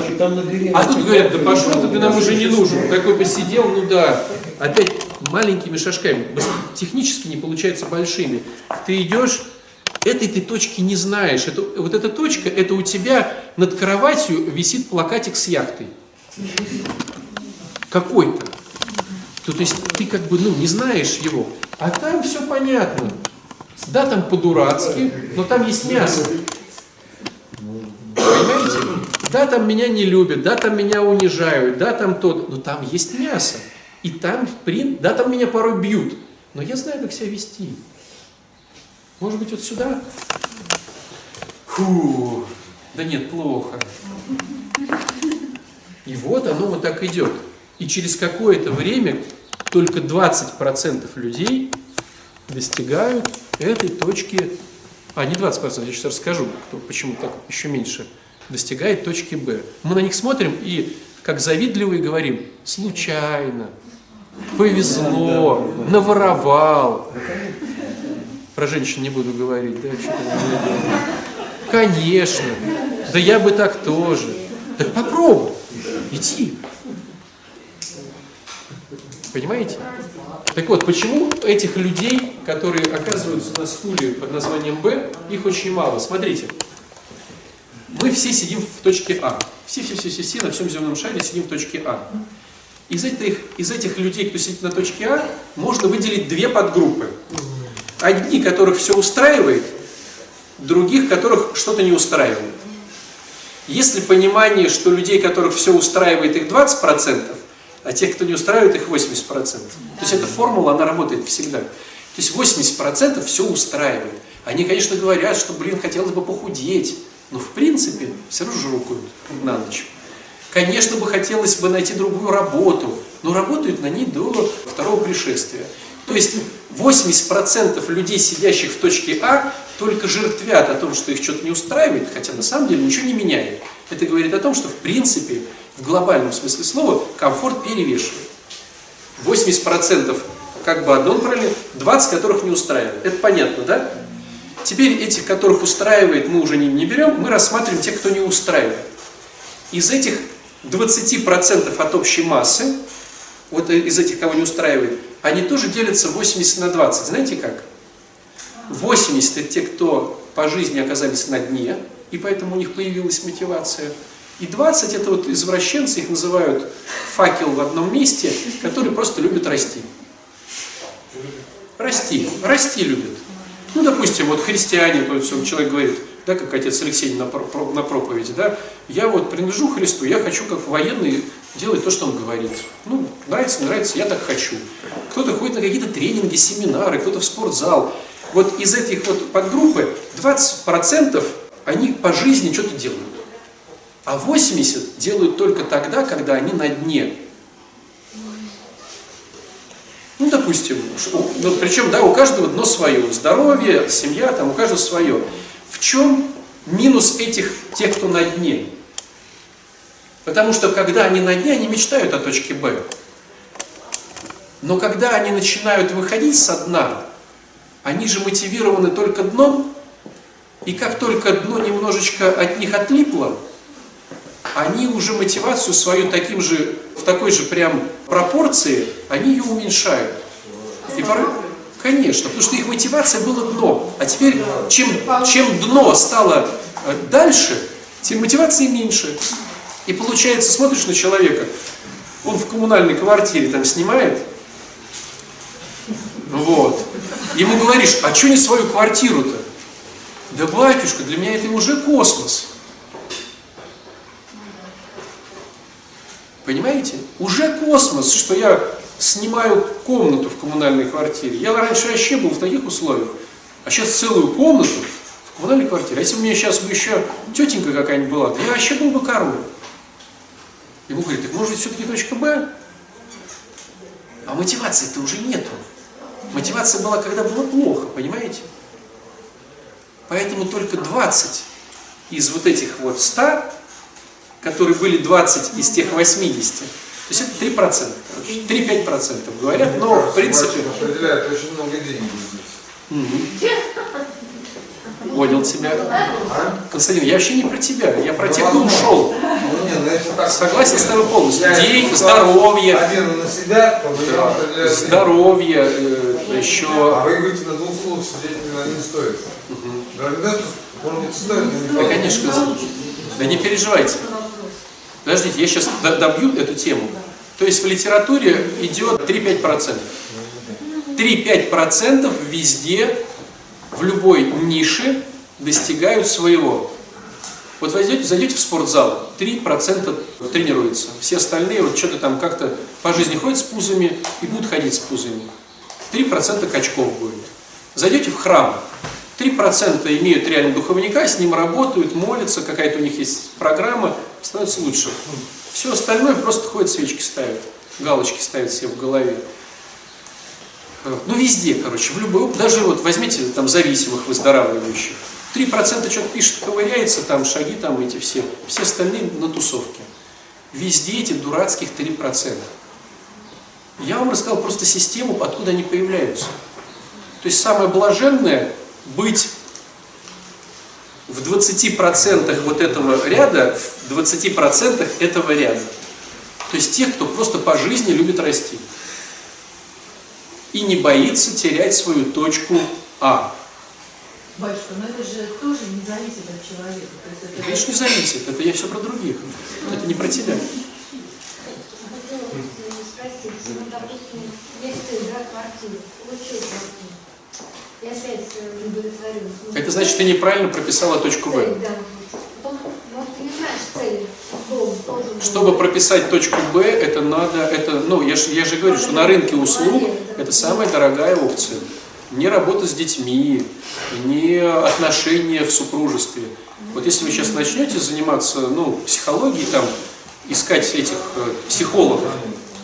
А тут говорят, да пошел ты, ты нам уже не нужен. Такой посидел, ну да. Опять маленькими шажками. Технически не получается большими. Ты идешь, этой ты точки не знаешь. Это, вот эта точка, это у тебя над кроватью висит плакатик с яхтой. какой-то, то, то есть ты как бы ну, не знаешь его, а там все понятно. Да, там по-дурацки, но там есть мясо. Понимаете? Да, там меня не любят, да, там меня унижают, да, там то, но там есть мясо. И там, в прин... да, там меня порой бьют, но я знаю, как себя вести. Может быть, вот сюда? Фу, да нет, плохо. И вот оно вот так идет. И через какое-то время только 20% людей достигают этой точки, а не 20%, я сейчас расскажу, кто, почему так еще меньше, достигает точки Б. Мы на них смотрим и, как завидливые, говорим, случайно, повезло, наворовал. Про женщин не буду говорить, да, что-то Конечно, да я бы так тоже. Так попробуй, иди. Понимаете? Так вот, почему этих людей, которые оказываются на стуле под названием Б, их очень мало? Смотрите, мы все сидим в точке А. Все-все-все-все на всем земном шаре сидим в точке А. Из этих, из этих людей, кто сидит на точке А, можно выделить две подгруппы. Одни, которых все устраивает, других, которых что-то не устраивает. Если понимание, что людей, которых все устраивает, их 20%, а тех, кто не устраивает, их 80%. То есть эта формула, она работает всегда. То есть 80% все устраивает. Они, конечно, говорят, что, блин, хотелось бы похудеть, но в принципе все равно жрукают на ночь. Конечно бы хотелось бы найти другую работу, но работают на ней до второго пришествия. То есть 80% людей, сидящих в точке А, только жертвят о том, что их что-то не устраивает, хотя на самом деле ничего не меняет. Это говорит о том, что в принципе, в глобальном смысле слова, комфорт перевешивает. 80% как бы одно направление, 20 которых не устраивает. Это понятно, да? Теперь этих, которых устраивает, мы уже не, не берем, мы рассматриваем тех, кто не устраивает. Из этих 20% от общей массы, вот из этих, кого не устраивает, они тоже делятся 80 на 20. Знаете как? 80 это те, кто по жизни оказались на дне, и поэтому у них появилась мотивация. И 20 это вот извращенцы, их называют факел в одном месте, которые просто любят расти. Расти, расти любят. Ну, допустим, вот христиане, то есть человек говорит, да, как отец Алексей на, на проповеди, да, я вот принадлежу Христу, я хочу как военный делать то, что он говорит. Ну, нравится, не нравится, я так хочу. Кто-то ходит на какие-то тренинги, семинары, кто-то в спортзал. Вот из этих вот подгруппы 20% они по жизни что-то делают. А 80 делают только тогда, когда они на дне. Ну, допустим, ну, причем, да, у каждого дно свое. Здоровье, семья, там у каждого свое. В чем минус этих, тех, кто на дне? Потому что когда они на дне, они мечтают о точке Б. Но когда они начинают выходить со дна, они же мотивированы только дном, и как только дно немножечко от них отлипло, они уже мотивацию свою таким же, в такой же прям пропорции, они ее уменьшают. И порой, конечно, потому что их мотивация была дно. А теперь, чем, чем дно стало э, дальше, тем мотивации меньше. И получается, смотришь на человека, он в коммунальной квартире там снимает, вот, ему говоришь, а что не свою квартиру-то? Да, батюшка, для меня это уже космос. Понимаете? Уже космос, что я снимаю комнату в коммунальной квартире. Я раньше вообще был в таких условиях. А сейчас целую комнату в коммунальной квартире. А если у меня сейчас бы еще тетенька какая-нибудь была, то я вообще был бы король. Ему говорит, так может быть все-таки точка Б? А мотивации-то уже нету. Мотивация была, когда было плохо, понимаете? Поэтому только 20 из вот этих вот 100 которые были 20 из тех 80. То есть это 3%, короче, 3-5% говорят, но в принципе... Определяет очень много денег здесь. Понял тебя. А? Константин, я вообще не про тебя, я про Ну, тех, кто ушел. Ну, нет, ну, если так... Согласен с тобой полностью. Я Деньги, это здоровье, Один на себя, то да, здоровье, э, А еще... вы говорите, на двух слов сидеть не стоит. Может быть, стоит, Да, конечно, да не переживайте. Подождите, я сейчас добью эту тему. То есть в литературе идет 3-5%. 3-5% везде, в любой нише достигают своего. Вот зайдете, зайдете в спортзал, 3% тренируются. Все остальные вот что-то там как-то по жизни ходят с пузами и будут ходить с пузами. 3% качков будет. Зайдете в храм, 3% имеют реально духовника, с ним работают, молятся, какая-то у них есть программа, становится лучше. Все остальное просто ходят свечки ставят, галочки ставят себе в голове. Ну, везде, короче, в любой, даже вот возьмите там зависимых, выздоравливающих. 3% что-то пишет, ковыряется, там шаги там эти все, все остальные на тусовке. Везде эти дурацких 3%. Я вам рассказал просто систему, откуда они появляются. То есть самое блаженное быть в 20% вот этого ряда, в 20% этого ряда. То есть тех, кто просто по жизни любит расти. И не боится терять свою точку А. Батюшка, но это же тоже не зависит от человека. То это... Конечно, не зависит. Это я все про других. Это не про тебя. Хотела спросить, ну, допустим, цель, да, квартиру, получил квартиру. Я опять э, удовлетворен. Это значит, ты неправильно прописала точку Б. да. Тоже. был. Чтобы прописать точку Б, это надо, это, ну, я же, я же говорю, что на рынке услуг это самая дорогая опция. Не работа с детьми, не отношения в супружестве. Вот если вы сейчас начнете заниматься, ну, психологией, там, искать этих э, психологов,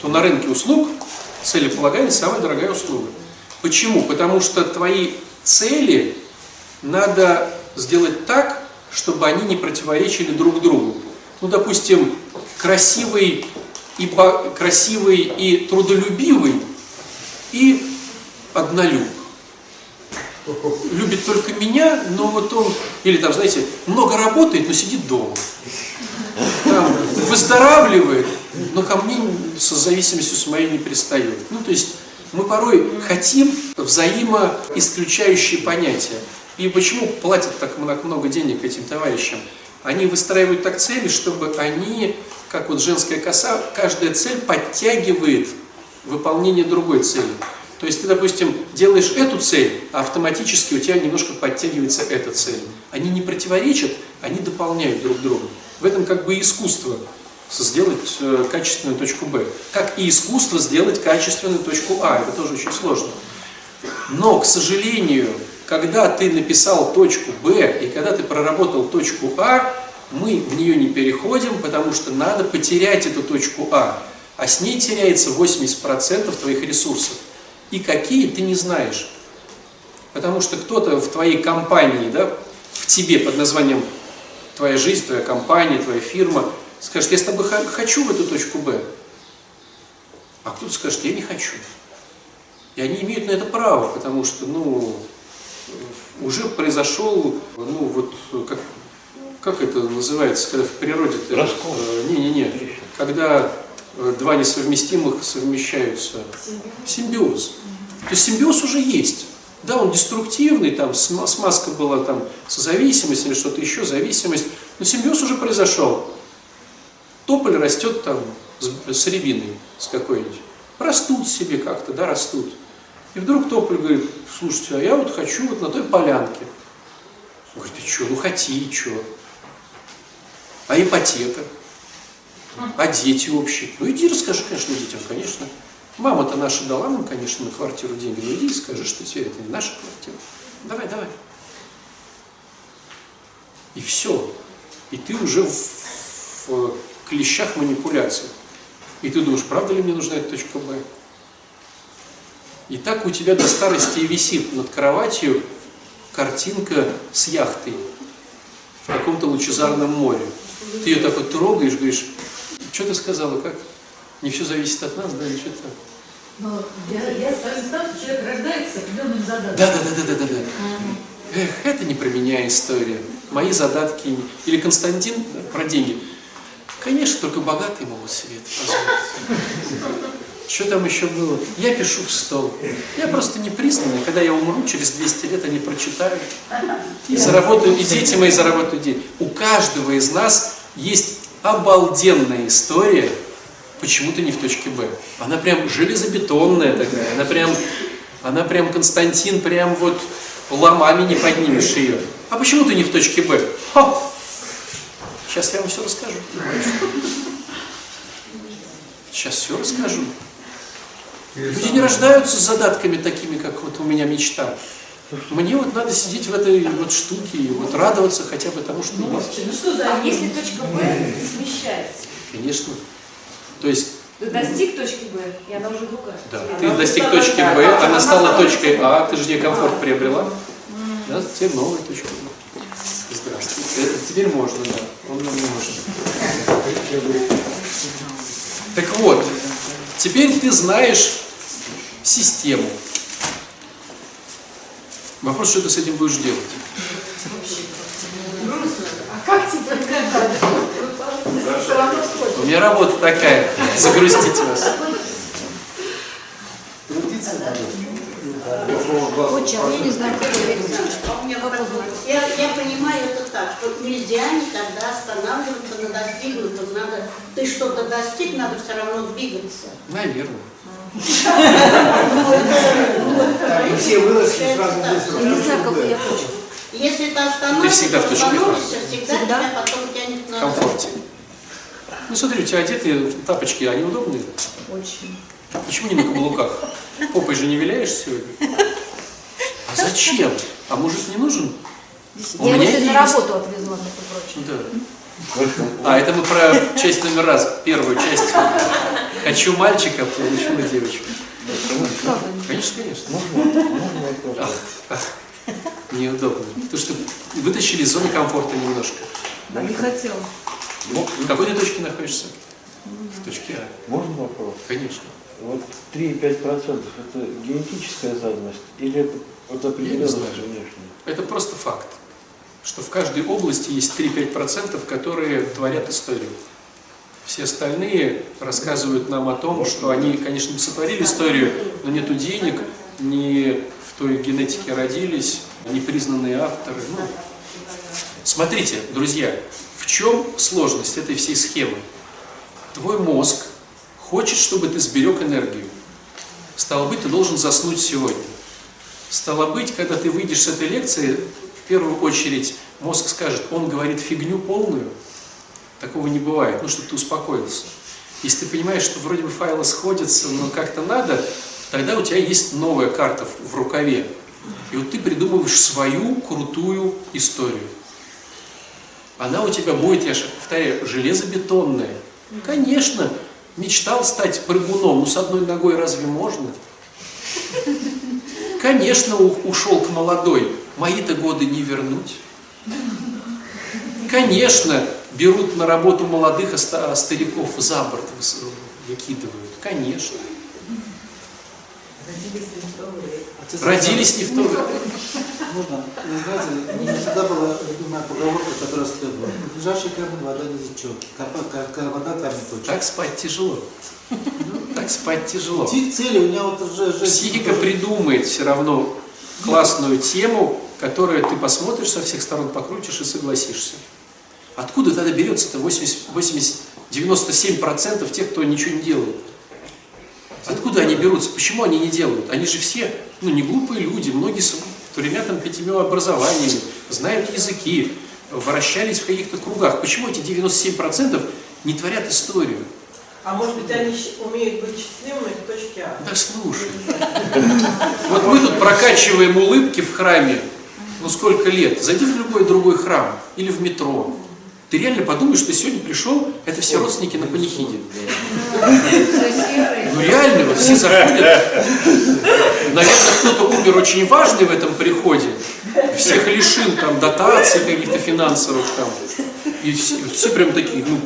то на рынке услуг целеполагание самая дорогая услуга. Почему? Потому что твои цели надо сделать так, чтобы они не противоречили друг другу. Ну, допустим, красивый и, бо- красивый и трудолюбивый и однолюб. Любит только меня, но вот он, или там, знаете, много работает, но сидит дома. Там, выздоравливает, но ко мне со зависимостью с моей не пристает. Ну, то есть мы порой хотим взаимоисключающие понятия. И почему платят так много денег этим товарищам? Они выстраивают так цели, чтобы они, как вот женская коса, каждая цель подтягивает выполнение другой цели. То есть ты, допустим, делаешь эту цель, а автоматически у тебя немножко подтягивается эта цель. Они не противоречат, они дополняют друг друга. В этом как бы искусство сделать э, качественную точку Б. Как и искусство сделать качественную точку А. Это тоже очень сложно. Но, к сожалению, когда ты написал точку Б и когда ты проработал точку А, мы в нее не переходим, потому что надо потерять эту точку А. А с ней теряется 80% твоих ресурсов. И какие ты не знаешь. Потому что кто-то в твоей компании, да, в тебе под названием твоя жизнь, твоя компания, твоя фирма, скажет, я с тобой хочу в эту точку Б. А кто-то скажет, я не хочу. И они имеют на это право, потому что, ну, уже произошел, ну, вот, как, как это называется, когда в природе... Раскол. Не-не-не, когда э, два несовместимых совмещаются. Симбиоз. То есть симбиоз уже есть. Да, он деструктивный, там сма- смазка была там созависимость или что-то еще, зависимость. Но симбиоз уже произошел. Тополь растет там с, с рябиной, с какой-нибудь. Растут себе как-то, да, растут. И вдруг тополь говорит, слушайте, а я вот хочу вот на той полянке. Он говорит, ты что, ну хоти, что? А ипотека? А дети общие? Ну иди расскажи, конечно, детям, конечно. Мама-то наша дала нам, конечно, на квартиру деньги, но иди и скажи, что теперь это не наша квартира. Давай, давай. И все. И ты уже в, в клещах манипуляций. И ты думаешь, правда ли мне нужна эта точка Б? И так у тебя до старости и висит над кроватью картинка с яхтой в каком-то лучезарном море. Ты ее так вот трогаешь, говоришь, что ты сказала, как? Не все зависит от нас, да, или что-то. Но я, я с вами стал, что человек рождается с определенным задатком. Да, да, да, да, да, да. Эх, это не про меня история. Мои задатки. Или Константин да, про деньги. Конечно, только богатые могут себе это позволить. Что там еще было? Я пишу в стол. Я просто не признанный. Когда я умру, через 200 лет они прочитают. И заработают, и дети мои заработают деньги. У каждого из нас есть обалденная история Почему ты не в точке Б? Она прям железобетонная такая, она прям, она прям Константин, прям вот ломами не поднимешь ее. А почему ты не в точке Б? Ха! Сейчас я вам все расскажу. Сейчас все расскажу. Люди не рождаются с задатками такими, как вот у меня мечта. Мне вот надо сидеть в этой вот штуке и вот радоваться хотя бы тому, что есть. Ну что за А если точка Б смещается? Конечно. То есть, Ты достиг точки Б, и она уже другая. да, ты достиг точки Б, она стала точкой А, ты же где комфорт приобрела. Да, теперь новая точка Б. Здравствуйте. Это теперь можно, да. Он нам не может. Так вот, теперь ты знаешь систему. Вопрос, что ты с этим будешь делать? А как тебе. У меня работа такая, загрустить вас. Отче, а я не знаю, как это. А. Я, я понимаю это так, что нельзя никогда останавливаться на достигнутом. Надо, ты что-то достиг, надо все равно двигаться. Наверное. Все выросли сразу быстро. Я не знаю, как я хочу. Если ты остановишься, всегда в точке остановишься, всегда, Всегда? тебя потом тянет на комфорте. Ну смотри, у тебя одетые тапочки, они удобные? Очень. Почему не на каблуках? Попой же не виляешь сегодня? А зачем? А мужик не нужен? У Я его меня сегодня на есть. работу отвезла, между прочим. Да. А, это мы про часть номер раз, первую часть. Хочу мальчика, получила девочку. Конечно, конечно. Можно, можно вопрос? Ах, ах, неудобно. Потому что вытащили из зоны комфорта немножко. А не хотел. В какой ты точке находишься? В точке А. Можно вопрос? Конечно. Вот 3,5% это генетическая заданность или это вот определенность знаю. внешняя? Это просто факт, что в каждой области есть 3-5%, которые творят историю. Все остальные рассказывают нам о том, что они, конечно, сотворили историю, но нету денег, не в той генетике родились, непризнанные авторы. Ну, смотрите, друзья, в чем сложность этой всей схемы? Твой мозг хочет, чтобы ты сберег энергию. Стало быть, ты должен заснуть сегодня. Стало быть, когда ты выйдешь с этой лекции, в первую очередь мозг скажет, он говорит фигню полную. Такого не бывает, ну, чтобы ты успокоился. Если ты понимаешь, что вроде бы файлы сходятся, но как-то надо, тогда у тебя есть новая карта в, рукаве. И вот ты придумываешь свою крутую историю. Она у тебя будет, я же повторяю, железобетонная. Конечно, мечтал стать прыгуном, ну с одной ногой разве можно? Конечно, ушел к молодой. Мои-то годы не вернуть. Конечно, берут на работу молодых, а а стариков за борт выкидывают. Конечно. Родились не в то время. Можно. Вы знаете, у меня всегда была любимая поговорка, которая следовала. Лежащий камень вода не зачет. Вода камень точит. Так спать тяжело. Так спать тяжело. Идти к цели, у меня вот уже. Психика придумает все равно классную тему, которую ты посмотришь со всех сторон, покрутишь и согласишься. Откуда тогда берется-то 80, 80, 97% тех, кто ничего не делает? Откуда они берутся? Почему они не делают? Они же все, ну, не глупые люди, многие пятимя образованиями, знают языки, вращались в каких-то кругах. Почему эти 97% не творят историю? А может быть, они умеют быть счастливыми в точке А? Да слушай. Вот мы тут прокачиваем улыбки в храме, ну сколько лет. Зайди в любой другой храм или в метро. Ты реально подумаешь, что сегодня пришел, это все родственники на панихиде. Ну реально, вот все заходят. Наверное, кто-то умер очень важный в этом приходе. Всех лишил там дотаций каких-то финансовых там. И все, все прям такие, ну,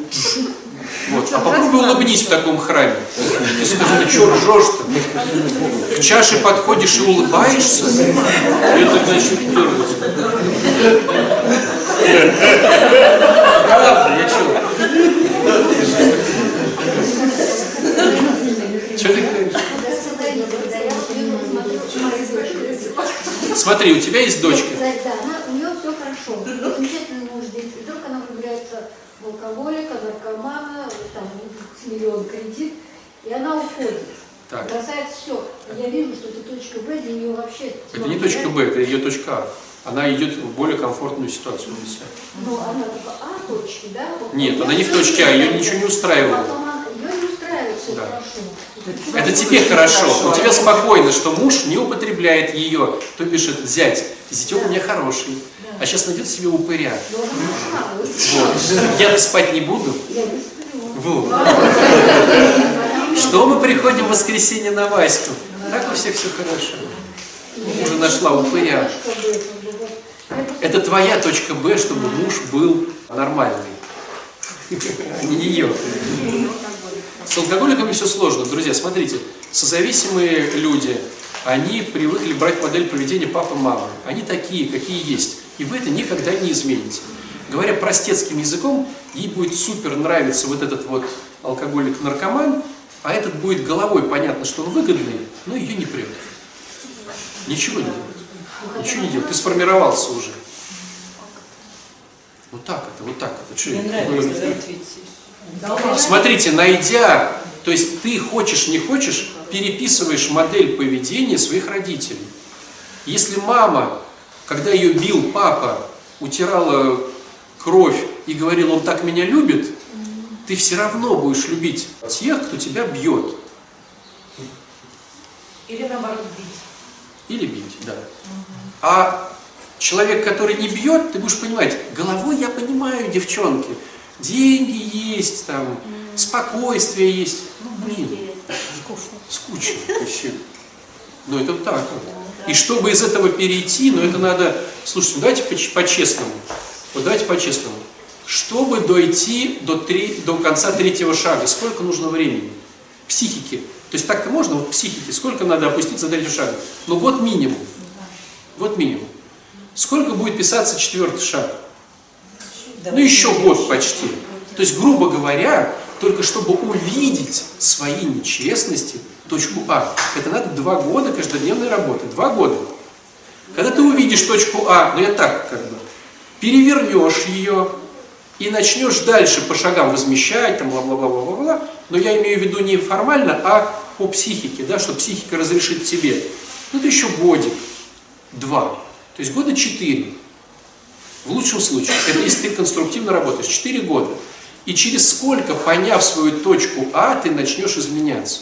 вот. А попробуй улыбнись в таком храме. Ты скажи, ты что ржешь-то? К чаше подходишь и улыбаешься? Это значит дергаться. Правда, я? Что ты говоришь? Дочки. Смотри, у тебя есть дочка. Да, у нее все хорошо. Замечательный муж, дети. Вдруг она влюбляется в алкоголика, наркомана, там с миллион кредит, и она уходит. Так. Бросает все. Я вижу, что это точка Б для нее вообще. Это не точка Б, это ее точка А. Она идет в более комфортную ситуацию для себя. Ну, она только А точки, да? Вот Нет, она не в точке А, ее ничего не устраивало. Потом она- Ее не устраивает все Да. хорошо. Это тебе хорошо, у тебя спокойно, что муж не употребляет ее, то бишь этот зять. Зятек у меня хороший, а сейчас найдет себе упыря. Но вы Вот. Я спать не буду. Я не сплю. Вот. Что мы приходим в воскресенье на Ваську? Так у всех все хорошо. Уже нашла упыря. Это твоя точка Б, чтобы муж был нормальный. А не ее. С алкоголиками все сложно. Друзья, смотрите, созависимые люди, они привыкли брать модель поведения папы мамы. Они такие, какие есть. И вы это никогда не измените. Говоря простецким языком, ей будет супер нравиться вот этот вот алкоголик-наркоман, а этот будет головой понятно, что он выгодный, но ее не прет. Ничего не делает. Ничего не делает. Ты сформировался уже. Вот так это, вот так это. Что Мне это? нравится, да, ответить. Смотрите, найдя, то есть ты хочешь, не хочешь, переписываешь модель поведения своих родителей. Если мама, когда ее бил папа, утирала кровь и говорила, он так меня любит, ты все равно будешь любить тех, кто тебя бьет. Или наоборот бить. Или бить, да. А человек, который не бьет, ты будешь понимать, головой я понимаю, девчонки, деньги есть, там, спокойствие есть. Ну, блин, скучно вообще. Но это так вот. И чтобы из этого перейти, ну это надо, слушайте, ну давайте поч- по-честному. Вот давайте по-честному. Чтобы дойти до, три, до конца третьего шага, сколько нужно времени? Психики. То есть так-то можно, вот психики, сколько надо опуститься до третьего шага? Ну год минимум. Год минимум. Сколько будет писаться четвертый шаг? Ну еще год почти. То есть, грубо говоря, только чтобы увидеть свои нечестности, точку А, это надо два года каждодневной работы. Два года. Когда ты увидишь точку А, ну я так как бы, перевернешь ее и начнешь дальше по шагам возмещать, там, бла-бла-бла-бла-бла, но я имею в виду не формально, а по психике, да, что психика разрешит тебе. Ну это еще годик, два, то есть года четыре. В лучшем случае, это если ты конструктивно работаешь, 4 года. И через сколько, поняв свою точку А, ты начнешь изменяться?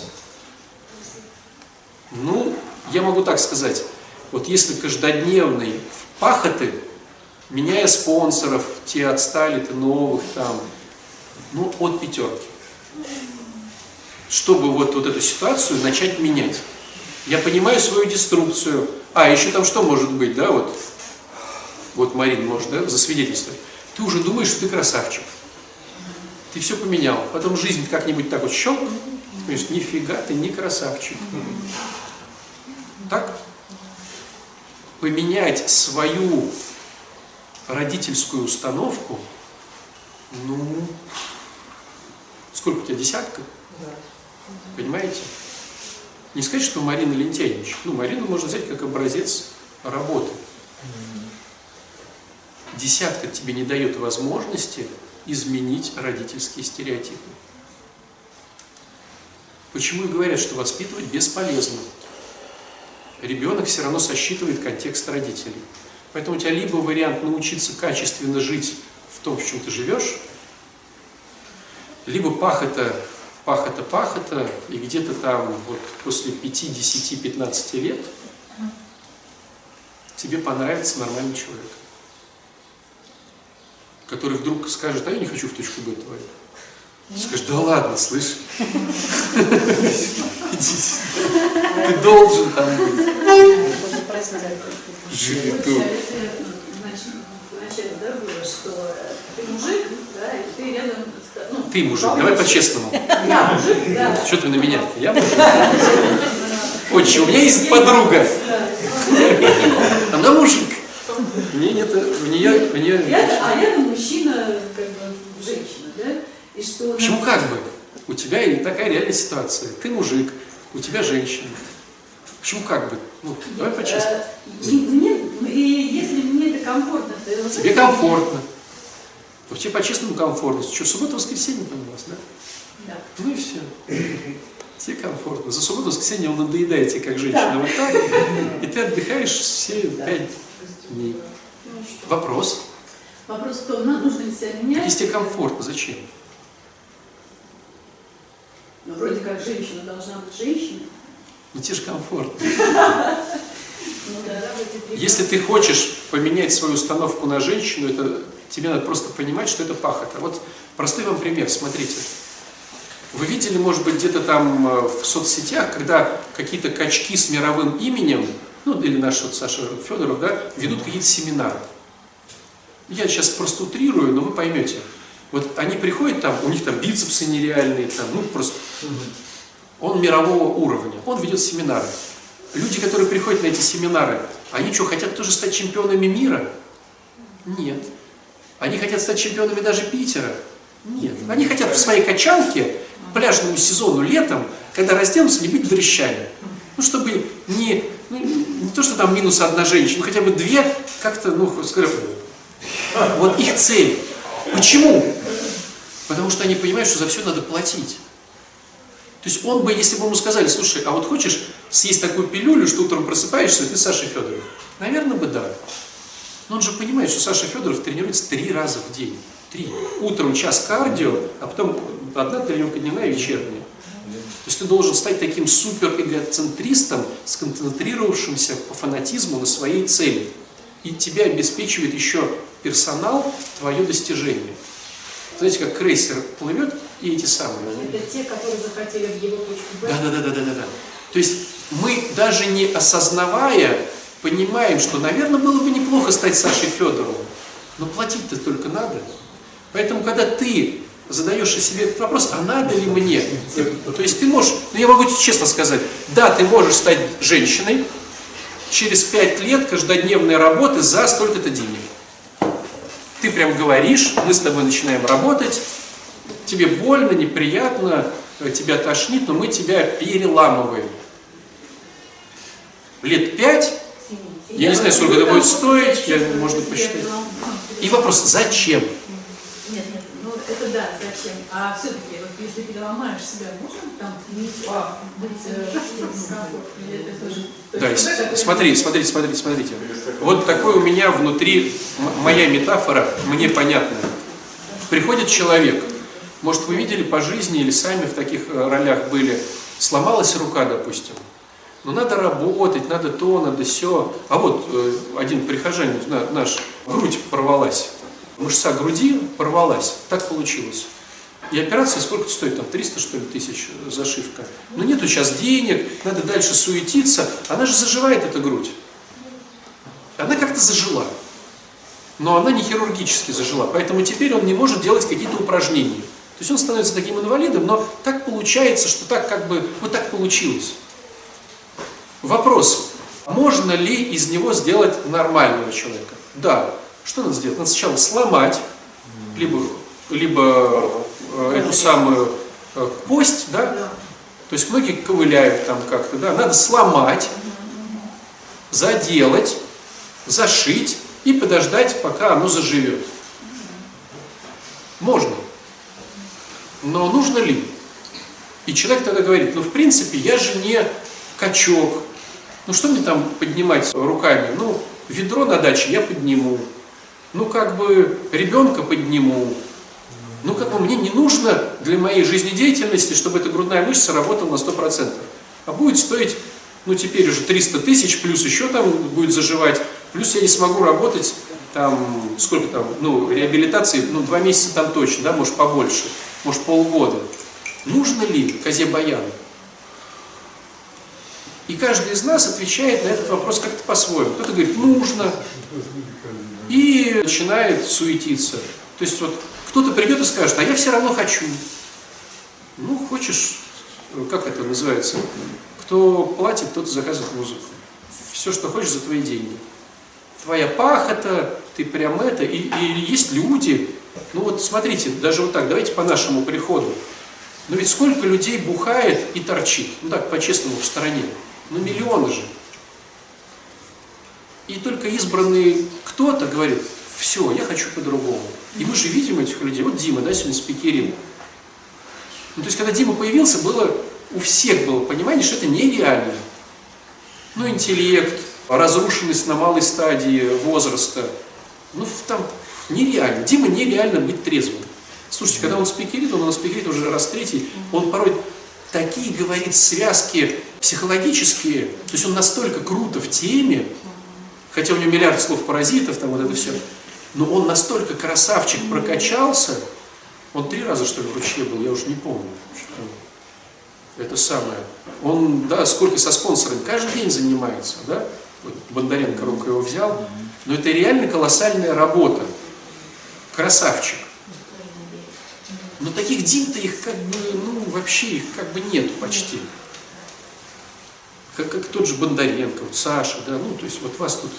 Ну, я могу так сказать. Вот если каждодневный пахоты, меняя спонсоров, те отстали, ты новых там, ну, от пятерки. Чтобы вот, вот эту ситуацию начать менять. Я понимаю свою деструкцию. А, еще там что может быть, да, вот вот Марин может да, засвидетельствовать, ты уже думаешь, что ты красавчик. Ты все поменял. Потом жизнь как-нибудь так вот щелк, ты понимаешь, нифига ты не красавчик. Так? Поменять свою родительскую установку, ну, сколько у тебя, десятка? Понимаете? Не сказать, что Марина лентяйничает. Ну, Марину можно взять как образец работы десятка тебе не дает возможности изменить родительские стереотипы. Почему и говорят, что воспитывать бесполезно. Ребенок все равно сосчитывает контекст родителей. Поэтому у тебя либо вариант научиться качественно жить в том, в чем ты живешь, либо пахота, пахота, пахота, и где-то там вот после 5, 10, 15 лет тебе понравится нормальный человек который вдруг скажет, а я не хочу в точку Б твою. Ты скажешь, да ладно, слышь. Ты должен там быть. Тут. Вначале, да, было, что ты мужик, да, и ты рядом... Ну, Ты мужик, давай по-честному. *laughs* Я мужик, да. Что ты на меня? Я мужик. Отче, у меня есть подруга. Она мужик. Мне нет, у нее, у нее... Я, а рядом мужчина, как бы, женщина, да? И что... Почему как бы? У тебя и такая реальная ситуация. Ты мужик, у тебя женщина. Почему как бы? Ну, давай по-честному. Э, Мне, и если мне это комфортно, то... Тебе комфортно. Тебе по-честному комфортно. Что, суббота, воскресенье там у вас, да? Да. Ну и все. Тебе комфортно. За субботу, воскресенье он надоедает тебе как женщина вот так, и ты отдыхаешь все пять дней. Вопрос. Вопрос в том, нам нужно ли себя менять? Если тебе комфортно, зачем? Ну, вроде как женщина должна быть женщиной. Ну тебе же комфортно. Ну да, Если ты хочешь поменять свою установку на женщину, это тебе надо просто понимать, что это пахота. Вот простой вам пример, смотрите. Вы видели, может быть, где-то там э, в соцсетях, когда какие-то качки с мировым именем, ну или наш вот Саша Федоров, да, ведут какие-то семинары. Я сейчас просто утрирую, но вы поймете. Вот они приходят там, у них там бицепсы нереальные, там, ну просто он мирового уровня, он ведет семинары. Люди, которые приходят на эти семинары, они что, хотят тоже стать чемпионами мира? Нет. Они хотят стать чемпионами даже Питера? Нет. Они хотят в своей качалке пляжному сезону летом, когда разденутся, не быть дрыщами. Ну, чтобы не, ну, не то, что там минус одна женщина, ну, хотя бы две, как-то, ну, скажем, вот их цель. Почему? Потому что они понимают, что за все надо платить. То есть он бы, если бы ему сказали, слушай, а вот хочешь съесть такую пилюлю, что утром просыпаешься, и ты Саша Федоров? Наверное бы да. Но он же понимает, что Саша Федоров тренируется три раза в день. Три. Утром час кардио, а потом одна тренировка дневная и вечерняя. То есть ты должен стать таким супер эгоцентристом, сконцентрировавшимся по фанатизму на своей цели. И тебя обеспечивает еще персонал твое достижение. Знаете, как крейсер плывет, и эти самые. Это те, которые захотели в его точку Б. Да, да, да, да, да, да. То есть мы даже не осознавая, понимаем, что, наверное, было бы неплохо стать Сашей Федоровым. Но платить-то только надо. Поэтому, когда ты задаешь себе этот вопрос, а надо ли мне? То есть ты можешь, ну я могу тебе честно сказать, да, ты можешь стать женщиной через пять лет каждодневной работы за столько-то денег. Ты прям говоришь, мы с тобой начинаем работать, тебе больно, неприятно, тебя тошнит, но мы тебя переламываем. Лет пять, я не знаю, сколько это будет стоить, я, можно посчитать. И вопрос, зачем? Нет, нет, ну это да, зачем? А все-таки, вот если переломаешь себя, можно там быть э. Да, с- смотри, смотрите, смотрите, смотрите. Вот такой у меня внутри, моя метафора, мне понятная. Приходит человек, может, вы видели по жизни или сами в таких э, ролях были, сломалась рука, допустим. Но надо работать, надо то, надо все. А вот э, один прихожанин на- наш, грудь порвалась, мышца груди порвалась, так получилось. И операция сколько стоит? Там 300, что ли, тысяч зашивка. Но нету сейчас денег, надо дальше суетиться. Она же заживает, эта грудь. Она как-то зажила. Но она не хирургически зажила. Поэтому теперь он не может делать какие-то упражнения. То есть он становится таким инвалидом, но так получается, что так как бы, вот так получилось. Вопрос, можно ли из него сделать нормального человека? Да. Что надо сделать? Надо сначала сломать, либо, либо э, эту самую э, кость, да? То есть многие ковыляют там как-то, да? Надо сломать, заделать, зашить и подождать, пока оно заживет. Можно. Но нужно ли? И человек тогда говорит, ну в принципе я же не качок. Ну что мне там поднимать руками? Ну ведро на даче я подниму. Ну как бы ребенка подниму. Ну как бы мне не нужно для моей жизнедеятельности, чтобы эта грудная мышца работала на 100%. А будет стоить, ну теперь уже 300 тысяч, плюс еще там будет заживать. Плюс я не смогу работать там, сколько там, ну реабилитации, ну два месяца там точно, да, может побольше, может полгода. Нужно ли козе баян? И каждый из нас отвечает на этот вопрос как-то по-своему. Кто-то говорит, нужно. И начинает суетиться. То есть вот кто-то придет и скажет, а я все равно хочу. Ну, хочешь, как это называется, кто платит, тот заказывает музыку. Все, что хочешь, за твои деньги. Твоя пахота, ты прям это. И, и есть люди, ну вот смотрите, даже вот так, давайте по нашему приходу. Но ведь сколько людей бухает и торчит, ну так, по-честному, в стороне. Ну миллионы же. И только избранный кто-то говорит, Все, я хочу по-другому. И мы же видим этих людей. Вот Дима, да, сегодня спикерил. Ну, то есть, когда Дима появился, было у всех было понимание, что это нереально. Ну, интеллект, разрушенность на малой стадии возраста. Ну, там нереально. Дима нереально быть трезвым. Слушайте, когда он спикерит, он у нас спикерит уже раз третий, он порой такие говорит связки психологические, то есть он настолько круто в теме, хотя у него миллиард слов паразитов, там вот это все, но он настолько красавчик прокачался, он три раза, что ли, в ручье был, я уже не помню. что Это самое. Он, да, сколько со спонсорами, каждый день занимается, да? Вот Бондаренко руку его взял. Но это реально колоссальная работа. Красавчик. Но таких Дим-то их как бы, ну, вообще их как бы нету почти. Как, как тот же Бондаренко, вот Саша, да, ну, то есть вот вас тут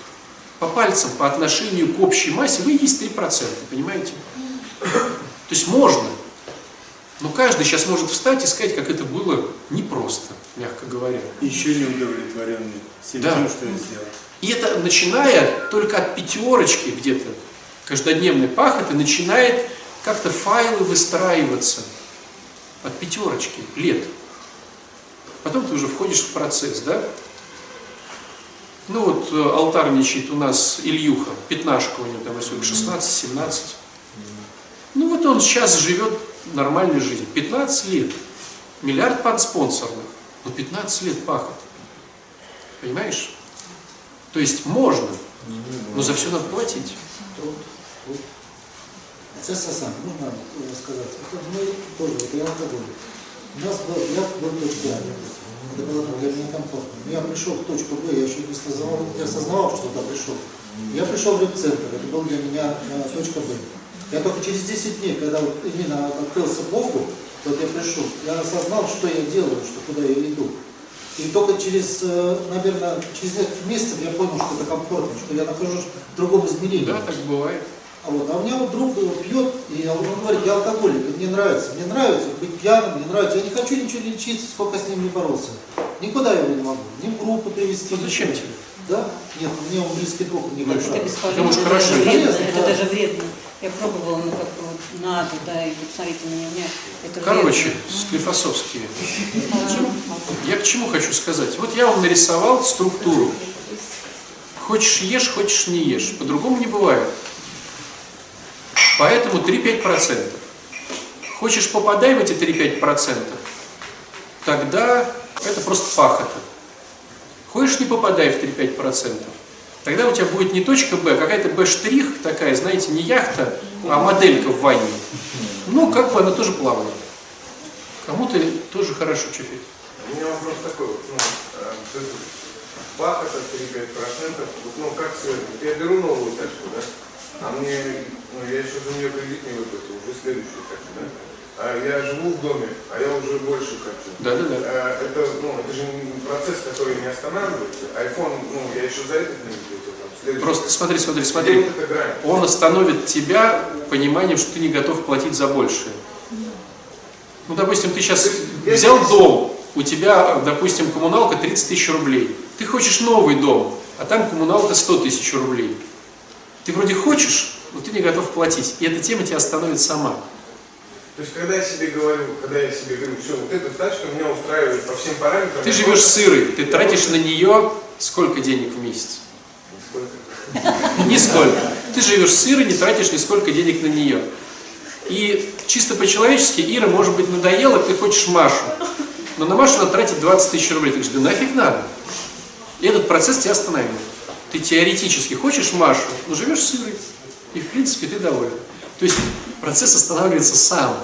по пальцам, по отношению к общей массе, вы есть 3%, понимаете? То есть можно, но каждый сейчас может встать и сказать, как это было непросто, мягко говоря. Еще не удовлетворенный всем Да. тем, что я сделал. И это начиная только от пятерочки где-то, каждодневной пахоты, начинает как-то файлы выстраиваться от пятерочки лет. Потом ты уже входишь в процесс, да? Ну вот э, алтарничает у нас Ильюха, пятнашка у него там, если 16-17. Ну вот он сейчас живет нормальной жизнью. 15 лет. Миллиард подспонсорных. Но 15 лет пахот. Понимаешь? То есть можно, но за все надо платить. Сейчас сам, можно э, сказать. Мы тоже, вот я алкоголь. У нас был, я точке А. Это было для меня комфортно. Но я пришел в точку Б, я еще не осознавал, я осознавал, что туда пришел. Я пришел в реп-центр, это был для меня э, точка Б. Я только через 10 дней, когда вот именно открылся Богу, вот я пришел, я осознал, что я делаю, что куда я иду. И только через, э, наверное, через несколько месяцев я понял, что это комфортно, что я нахожусь в другом измерении. Да, так бывает. А, вот, а у меня вот друг э, пьет, и он говорит, я алкоголик, и мне нравится, мне нравится быть пьяным, мне нравится, я не хочу ничего лечиться, сколько с ним не боролся. Никуда я его не могу, ни в группу привести. Ну, зачем тебе? Да? Нет, мне он близкий друг, не Ну, хочу. это Бесполезно, может, это хорошо. даже вредно, Полезно, это да. даже вредно. Я пробовала, ну как вот надо, да, и вот смотрите на меня, это Короче, вредно. склифосовские. Я к чему хочу сказать? Вот я вам нарисовал структуру. Хочешь ешь, хочешь не ешь. По-другому не бывает. Поэтому 3-5%. Хочешь попадай в эти 3-5%, тогда это просто пахота. Хочешь не попадай в 3-5%, тогда у тебя будет не точка Б, а какая-то Б-штрих такая, знаете, не яхта, а моделька в ванне. Ну, как бы она тоже плавает. Кому-то тоже хорошо чуть-чуть. У меня вопрос такой, ну, это пахота 3-5%, вот, ну, как Вот я беру новую тачку, да, а мне, ну, я еще за нее кредит не выплатил, уже следующую хочу, да, а я живу в доме, а я уже больше хочу. Да-да-да. Э, Это, ну, это же процесс, который не останавливается. Айфон, ну, я еще за этот не выплатил, там, следующий. Просто смотри, смотри, смотри. вот эта грань? Он остановит тебя пониманием, что ты не готов платить за большее. Ну, допустим, ты сейчас взял дом, у тебя, допустим, коммуналка 30 тысяч рублей. Ты хочешь новый дом, а там коммуналка 100 тысяч рублей. Ты вроде хочешь, но ты не готов платить. И эта тема тебя остановит сама. То есть, когда я себе говорю, когда я себе говорю, все, вот эта тачка меня устраивает по всем параметрам. Ты живешь просто- сырой, ты тратишь на нее сколько денег в месяц? Сколько? *laughs* Нисколько. Ты живешь сырой, не тратишь нисколько денег на нее. И чисто по-человечески Ира, может быть, надоела, ты хочешь Машу. Но на Машу надо тратить 20 тысяч рублей. Ты говоришь, да нафиг надо. И этот процесс тебя остановил. Ты теоретически хочешь Машу, но живешь сырой. И в принципе ты доволен. То есть процесс останавливается сам.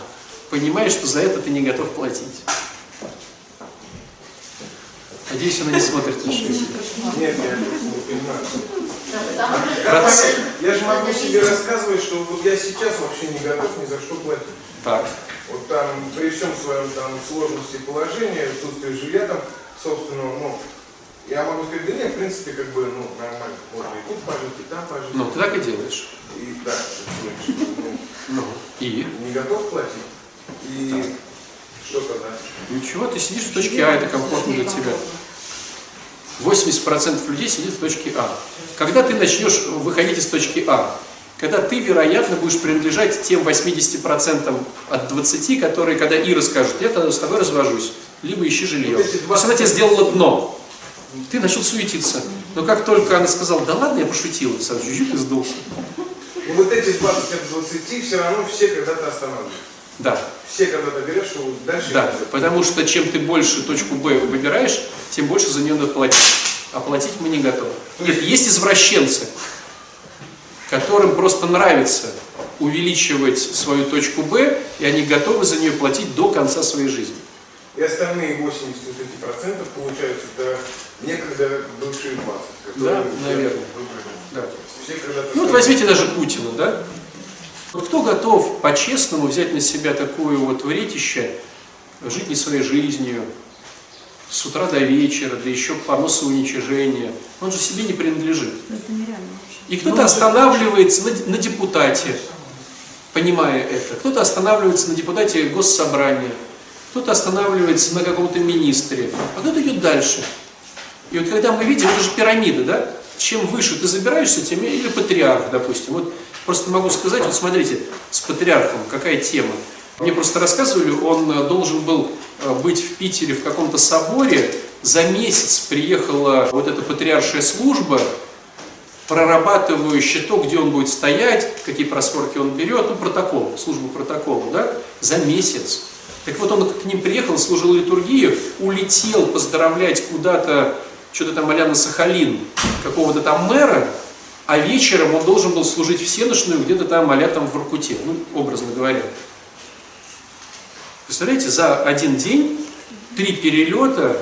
Понимаешь, что за это ты не готов платить. Надеюсь, она не смотрит на шею. Нет, я не понимаю. Процесс. Я же могу себе рассказывать, что вот я сейчас вообще не готов ни за что платить. Так. Вот там, при всем своем там сложности положения, отсутствии жилья там, собственного, ну, я могу сказать, да нет, в принципе, как бы, ну, нормально. Можно и тут пожить, и там пожить. Ну, ты так и делаешь. И, да, ну, и? не готов платить. И что тогда? Ничего, ты сидишь в точке А, это комфортно для тебя. 80% людей сидит в точке А. Когда ты начнешь выходить из точки А, когда ты, вероятно, будешь принадлежать тем 80% от 20, которые, когда Ира скажет, я тогда с тобой развожусь, либо ищи жилье. Вот эти То есть она тебе 20%. сделала дно. Ты начал суетиться. Но как только она сказала, да ладно, я пошутила, сразу чуть-чуть и сдулся. Ну вот эти 20 от 20 все равно все когда-то останавливаются. Да, Все когда-то что вот дальше да. Потому что чем ты больше точку Б выбираешь, тем больше за нее надо платить. А платить мы не готовы. Нет, есть извращенцы, которым просто нравится увеличивать свою точку Б, и они готовы за нее платить до конца своей жизни. И остальные 80 вот эти процентов получаются это некогда бывшие 20. которые Да, наверное. Да. Все Ну вот возьмите даже Путина, да? Вот кто готов по-честному взять на себя такое вот вретище, жить не своей жизнью, с утра до вечера, да еще понос и уничижения? Он же себе не принадлежит. Это нереально вообще. И кто-то останавливается на, на депутате, понимая это. Кто-то останавливается на депутате госсобрания, кто-то останавливается на каком-то министре, а кто-то идет дальше. И вот когда мы видим, это же пирамида, да? Чем выше ты забираешься, тем или патриарх, допустим. Вот просто могу сказать, вот смотрите, с патриархом какая тема. Мне просто рассказывали, он э, должен был э, быть в Питере в каком-то соборе, за месяц приехала вот эта патриаршая служба, прорабатывающая то, где он будет стоять, какие просворки он берет, ну, протокол, службу протокола, да, за месяц. Так вот, он к ним приехал, служил литургию, улетел поздравлять куда-то, что-то там а на Сахалин, какого-то там мэра, а вечером он должен был служить всеночную где-то там а там в Воркуте, ну, образно говоря. Представляете, за один день три перелета,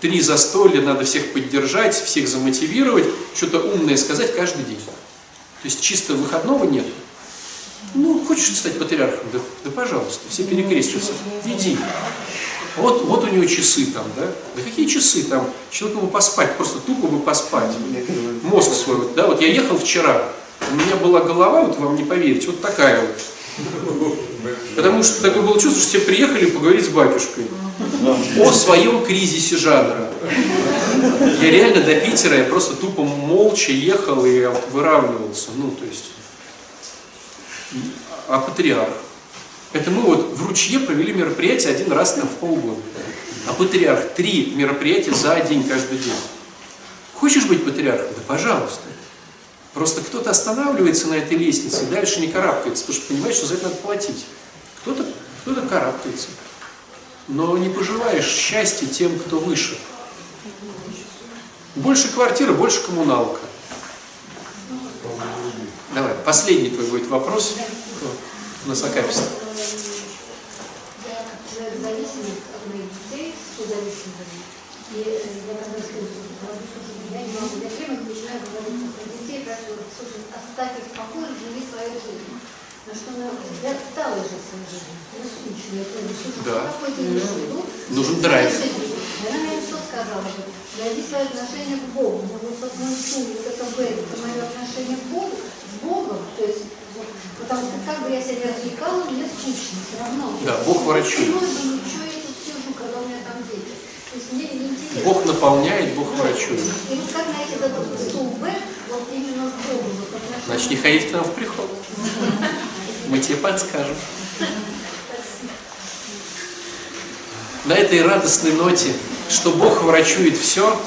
три застолья, надо всех поддержать, всех замотивировать, что-то умное сказать каждый день. То есть чисто выходного нет. Ну, хочешь стать патриархом? Да, да пожалуйста, все перекрестятся. Иди. Вот, вот у него часы там, да? Да какие часы там? Человеку бы поспать, просто тупо бы поспать. Мозг свой, вот, да? Вот я ехал вчера, у меня была голова, вот вам не поверите, вот такая вот. Потому что такое было чувство, что все приехали поговорить с батюшкой о своем кризисе жанра. Я реально до Питера, я просто тупо молча ехал и выравнивался. Ну, то есть, а патриарх? Это мы вот в ручье провели мероприятие один раз там в полгода. А патриарх три мероприятия за день каждый день. Хочешь быть патриархом? Да пожалуйста. Просто кто-то останавливается на этой лестнице и дальше не карабкается, потому что понимает, что за это надо платить. Кто-то кто карабкается. Но не пожелаешь счастья тем, кто выше. Больше квартира, больше коммуналка. Давай, последний твой будет вопрос. Слушай, оставь их в покое, живи свою жизнь. На что она, пыталась жить свою жизнь, ну, скучно, я говорю, слушай, Да. что такое тебе живу? Нужен драйв. Она мне что сказала, найди свое отношение к Богу. Я вот сын, вот это это мое отношение к Богу, с Богом, то есть, вот, потому что как бы я себя развлекала, мне скучно все равно. Да, Бог врачует. Что я тут сижу, когда у меня там дети. То есть мне неинтересно. Бог наполняет, Бог врачует. И вот как найти этот стул Б, вот именно с Богом, вот отношения. Значит, не ходить к нам в приход. Мы тебе подскажем. На этой радостной ноте, что Бог врачует все,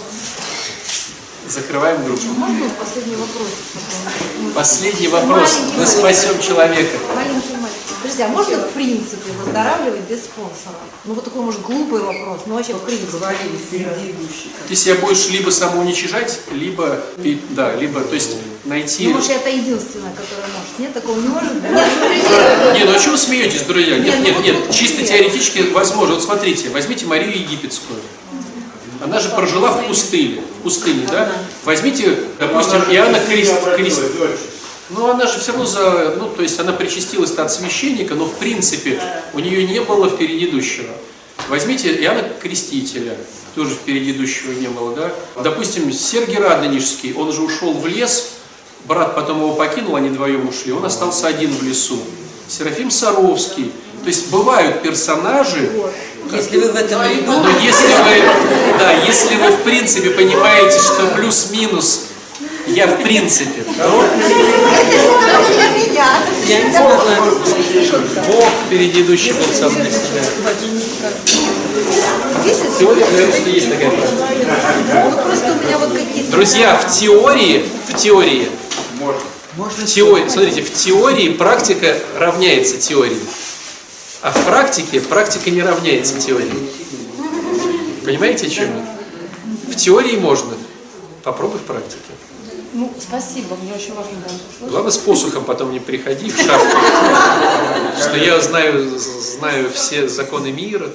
закрываем группу. Можно последний вопрос? Последний вопрос. Мы спасем человека. Маленький мальчик. Подожди, а можно в принципе выздоравливать без спонсора? Ну вот такой, может, глупый вопрос, но вообще в принципе. Ты себя будешь либо самоуничижать, либо, да, либо, то есть найти... Ну, может, это единственное, которое может. Нет, такого не может быть? Нет, ну, друзья, ну а чего вы смеетесь, друзья? Нет, Нет, ну нет, нет, чисто теоретически возможно. Вот смотрите, возьмите Марию Египетскую. Она же прожила в пустыне, в пустыне, да? Возьмите, допустим, Иоанна Крест, Крест- Ну, она же все равно за, ну, то есть она причастилась от священника, но в принципе у нее не было впереди идущего. Возьмите Иоанна Крестителя, тоже впереди идущего не было, да? Допустим, Сергий Радонежский, он же ушел в лес, брат потом его покинул, они вдвоем ушли, он остался один в лесу. Серафим Саровский. То есть бывают персонажи, Если вы в этом ряду, но если вы, да, если вы в принципе понимаете, что плюс-минус я в принципе, то Я не смогла. Бог впереди идущий был мной всегда. Есть Теория говорит, что есть такая практика. Ну просто у меня вот какие-то... Друзья, в теории, в теории, в теории, смотрите, в теории практика равняется теории, а в практике практика не равняется теории. Понимаете, о чем я? В теории можно, попробуй в практике. Ну, спасибо, мне очень важно было услышать. Главное, с посухом потом не приходи в шапке, что я знаю, знаю все законы мира.